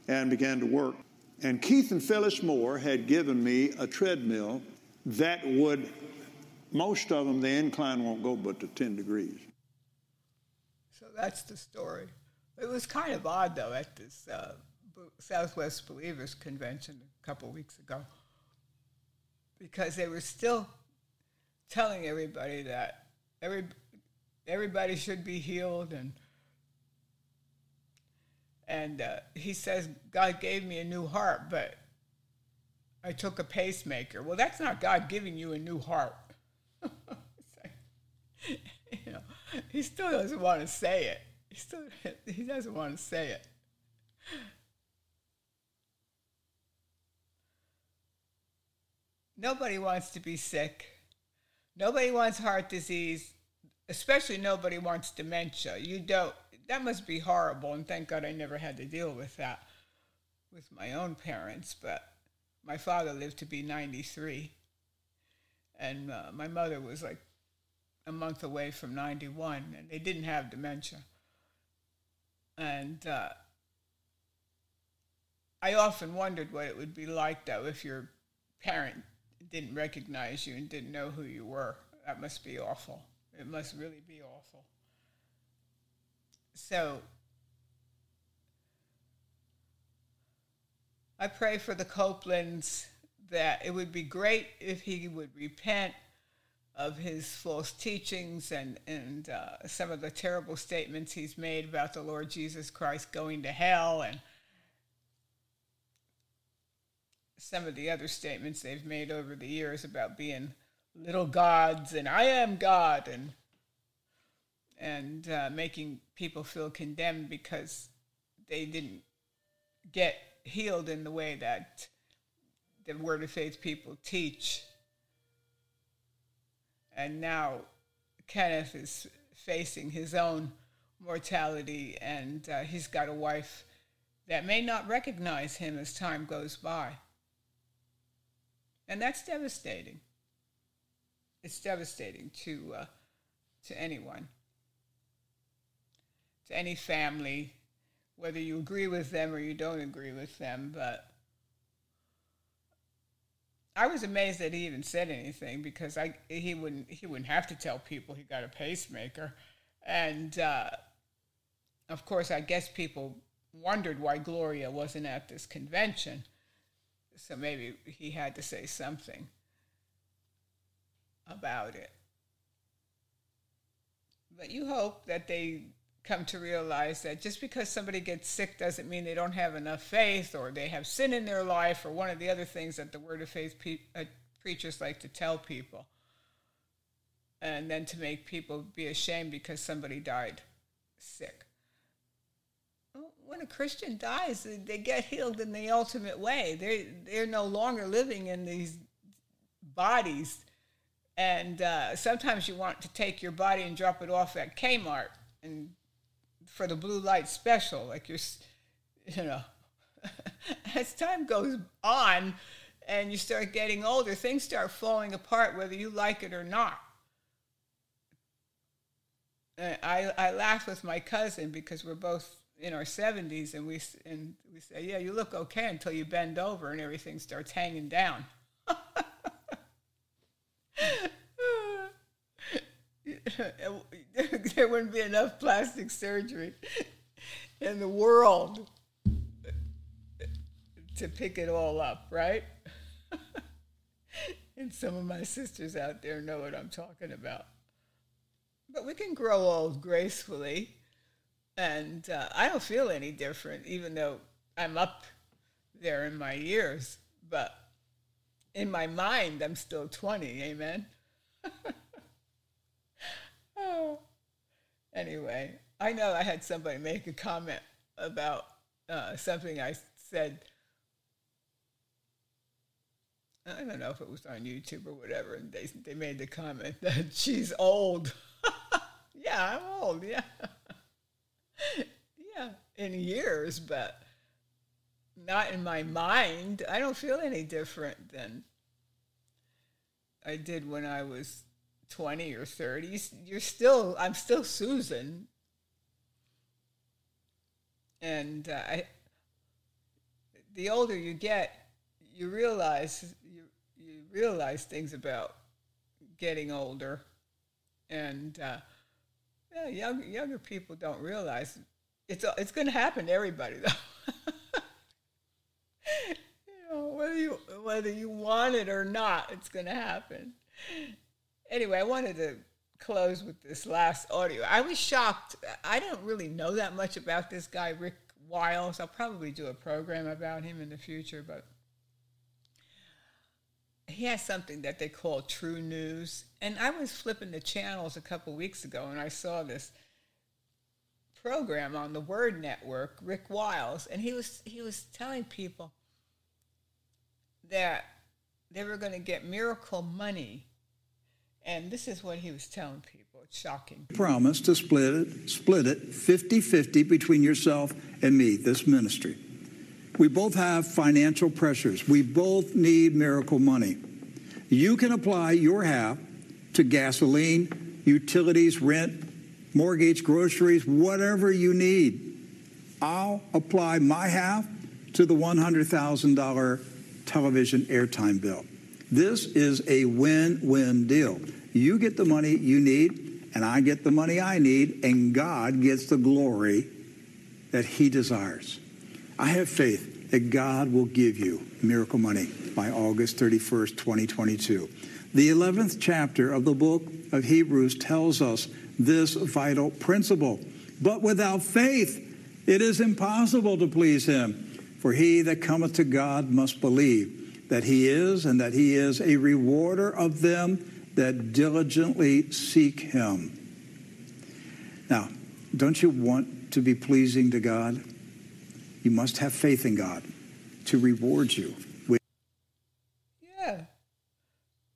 and began to work. And Keith and Phyllis Moore had given me a treadmill that would most of them, the incline won't go but to 10 degrees. So that's the story. It was kind of odd, though, at this uh, Southwest Believers Convention a couple weeks ago, because they were still telling everybody that every, everybody should be healed and and uh, he says God gave me a new heart, but I took a pacemaker. Well, that's not God giving you a new heart. you know, he still doesn't want to say it. He still he doesn't want to say it. Nobody wants to be sick. Nobody wants heart disease, especially nobody wants dementia. You don't. That must be horrible, and thank God I never had to deal with that with my own parents. But my father lived to be 93, and uh, my mother was like a month away from 91, and they didn't have dementia. And uh, I often wondered what it would be like, though, if your parent didn't recognize you and didn't know who you were. That must be awful. It must really be awful. So I pray for the Copelands that it would be great if he would repent of his false teachings and, and uh, some of the terrible statements he's made about the Lord Jesus Christ going to hell and some of the other statements they've made over the years about being little gods and I am God and and uh, making people feel condemned because they didn't get healed in the way that the Word of Faith people teach and now Kenneth is facing his own mortality, and uh, he's got a wife that may not recognize him as time goes by. And that's devastating. It's devastating to, uh, to anyone, to any family, whether you agree with them or you don't agree with them, but I was amazed that he even said anything because I he wouldn't he wouldn't have to tell people he got a pacemaker, and uh, of course I guess people wondered why Gloria wasn't at this convention, so maybe he had to say something about it. But you hope that they come to realize that just because somebody gets sick doesn't mean they don't have enough faith or they have sin in their life or one of the other things that the Word of Faith pe- uh, preachers like to tell people. And then to make people be ashamed because somebody died sick. When a Christian dies, they get healed in the ultimate way. They're, they're no longer living in these bodies. And uh, sometimes you want to take your body and drop it off at Kmart and for the blue light special. Like you're, you know, as time goes on and you start getting older, things start falling apart whether you like it or not. I, I laugh with my cousin because we're both in our 70s and we, and we say, Yeah, you look okay until you bend over and everything starts hanging down. there wouldn't be enough plastic surgery in the world to pick it all up, right? and some of my sisters out there know what I'm talking about. But we can grow old gracefully, and uh, I don't feel any different, even though I'm up there in my years. But in my mind, I'm still 20, amen? oh. Anyway, I know I had somebody make a comment about uh, something I said. I don't know if it was on YouTube or whatever, and they they made the comment that she's old. yeah, I'm old. Yeah, yeah, in years, but not in my mind. I don't feel any different than I did when I was 20 or 30, you're still, I'm still Susan. And uh, I, the older you get, you realize, you, you realize things about getting older. And uh, yeah, young, younger people don't realize it's, it's going to happen to everybody, though. you know, whether you, whether you want it or not, it's going to happen anyway, I wanted to close with this last audio. I was shocked. I don't really know that much about this guy, Rick Wiles. I'll probably do a program about him in the future, but he has something that they call TruNews. And I was flipping the channels a couple weeks ago and I saw this program on the Word Network, Rick Wiles, and he was he was telling people that they were going to get miracle money and this is what he was telling people. It's shocking. Promise to split it, split it 50-50 between yourself and me, this ministry. We both have financial pressures. We both need miracle money. You can apply your half to gasoline, utilities, rent, mortgage, groceries, whatever you need. I'll apply my half to the $100,000 television airtime bill. This is a win win deal. You get the money you need, and I get the money I need, and God gets the glory that He desires. I have faith that God will give you miracle money by August 31st, 2022. The 11th chapter of the book of Hebrews tells us this vital principle. But without faith, it is impossible to please Him. For he that cometh to God must believe that he is and that he is a rewarder of them that diligently seek him. Now, don't you want to be pleasing to God? You must have faith in God to reward you. Yeah.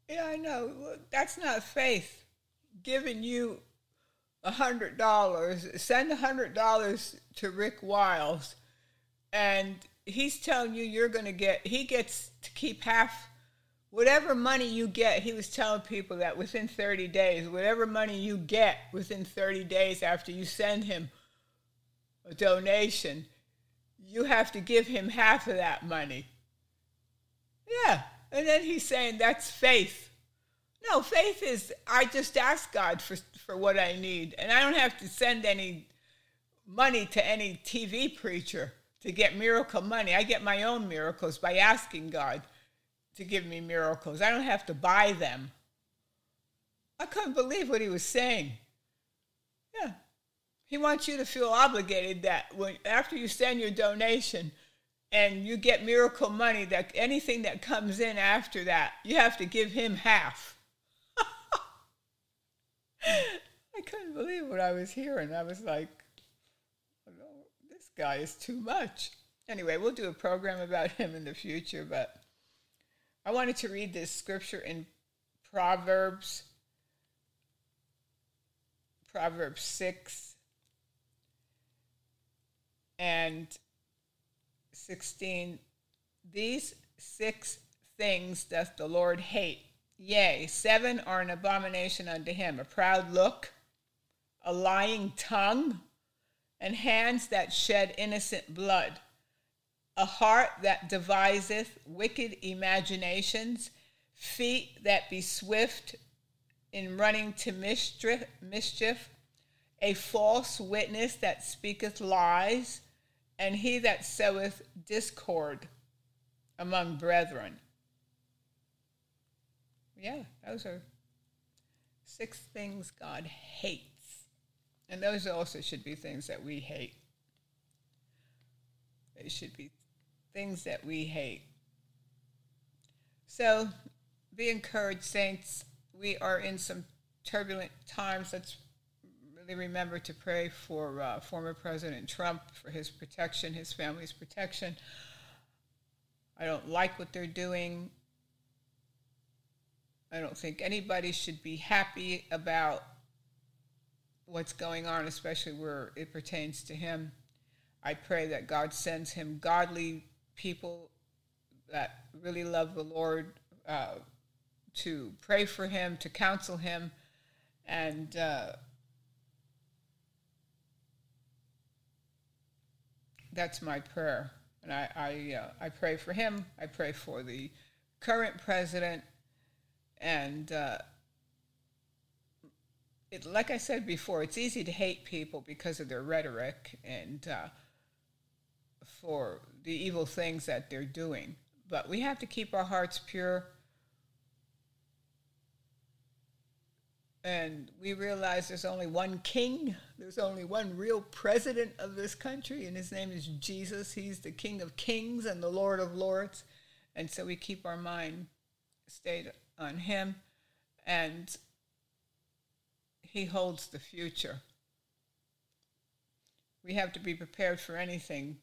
Yeah, I know. That's not faith. Giving you a hundred dollars, send a hundred dollars to Rick Wiles, and he's telling you you're going to get, he gets to keep half, whatever money you get. He was telling people that within 30 days, whatever money you get within 30 days after you send him a donation, you have to give him half of that money. Yeah. And then he's saying that's faith. No, faith is I just ask God for, for what I need, and I don't have to send any money to any TV preacher to get miracle money. I get my own miracles by asking God to give me miracles. I don't have to buy them. I couldn't believe what he was saying. Yeah. He wants you to feel obligated that when after you send your donation and you get miracle money, that anything that comes in after that, you have to give him half. I couldn't believe what I was hearing. I was like, guy is too much. Anyway, we'll do a program about him in the future, but I wanted to read this scripture in Proverbs, Proverbs 6 and 16. These six things doth the Lord hate. Yea, seven are an abomination unto him a proud look, a lying tongue, and hands that shed innocent blood, a heart that deviseth wicked imaginations, feet that be swift in running to mischief, mischief, a false witness that speaketh lies, and he that soweth discord among brethren. Yeah, those are six things God hates. And those also should be things that we hate. They should be things that we hate. So be encouraged, saints. We are in some turbulent times. Let's really remember to pray for uh, former President Trump, for his protection, his family's protection. I don't like what they're doing. I don't think anybody should be happy about what's going on, especially where it pertains to him. I pray that God sends him godly people that really love the Lord uh, to pray for him, to counsel him, and uh, that's my prayer. And I I, uh, I pray for him. I pray for the current president, and uh, it, like I said before, it's easy to hate people because of their rhetoric and uh, for the evil things that they're doing. But we have to keep our hearts pure. And we realize there's only one king, there's only one real president of this country, and his name is Jesus. He's the King of kings and the Lord of lords. And so we keep our mind stayed on him. And he holds the future. We have to be prepared for anything,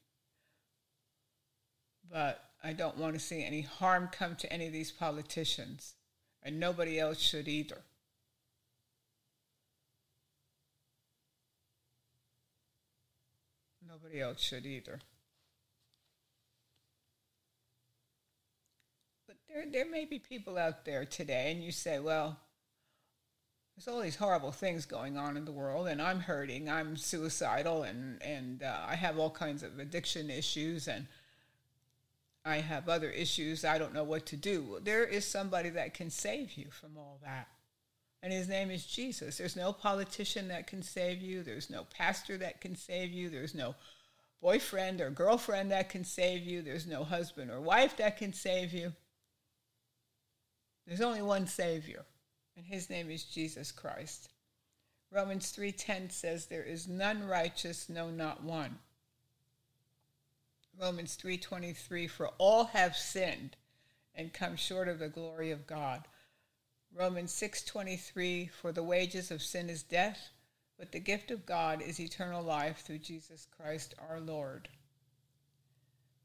but I don't want to see any harm come to any of these politicians, and nobody else should either. Nobody else should either. But there, there may be people out there today, and you say, well, there's all these horrible things going on in the world, and I'm hurting. I'm suicidal, and and uh, I have all kinds of addiction issues, and I have other issues. I don't know what to do. There is somebody that can save you from all that, and his name is Jesus. There's no politician that can save you. There's no pastor that can save you. There's no boyfriend or girlfriend that can save you. There's no husband or wife that can save you. There's only one Savior and his name is Jesus Christ. Romans 3:10 says there is none righteous no not one. Romans 3:23 for all have sinned and come short of the glory of God. Romans 6:23 for the wages of sin is death, but the gift of God is eternal life through Jesus Christ our Lord.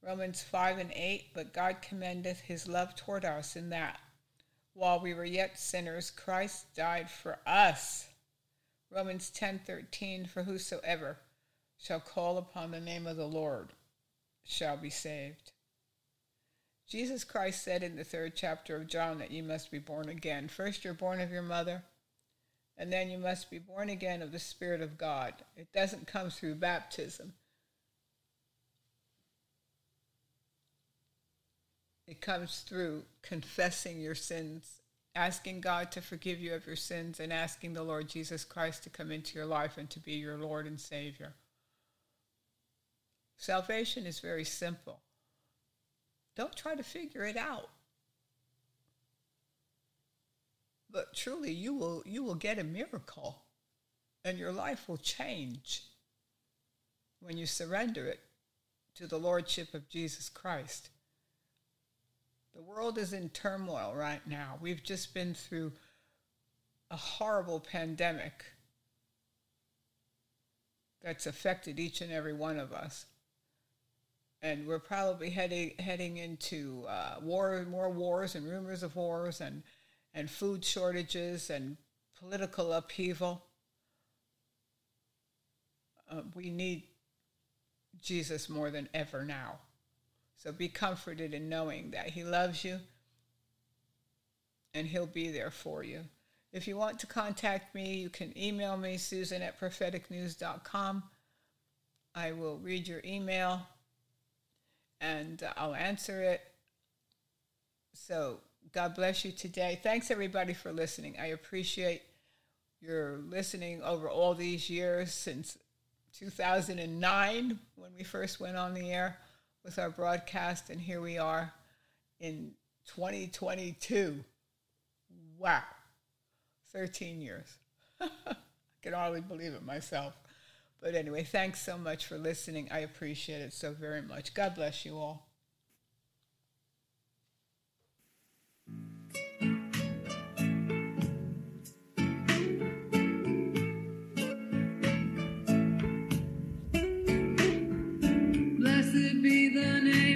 Romans 5 and 8 but God commendeth his love toward us in that while we were yet sinners, Christ died for us. Romans 10:13 For whosoever shall call upon the name of the Lord shall be saved. Jesus Christ said in the third chapter of John that you must be born again. First, you're born of your mother, and then you must be born again of the Spirit of God. It doesn't come through baptism, It comes through confessing your sins, asking God to forgive you of your sins, and asking the Lord Jesus Christ to come into your life and to be your Lord and Savior. Salvation is very simple. Don't try to figure it out. But truly you will you will get a miracle and your life will change. when you surrender it to the Lordship of Jesus Christ. The world is in turmoil right now. We've just been through a horrible pandemic that's affected each and every one of us. And we're probably heading heading into uh, war, more wars, and rumors of wars, and and food shortages, and political upheaval. Uh, we need Jesus more than ever now. So be comforted in knowing that He loves you and He'll be there for you. If you want to contact me, you can email me, susan at propheticnews.com. I will read your email and uh, I'll answer it. So, God bless you today. Thanks, everybody, for listening. I appreciate your listening over all these years since 2009 when we first went on the air with our broadcast, and here we are in 2022. Wow. 13 years. I can hardly believe it myself. But anyway, thanks so much for listening. I appreciate it so very much. God bless you all. Blessed be the name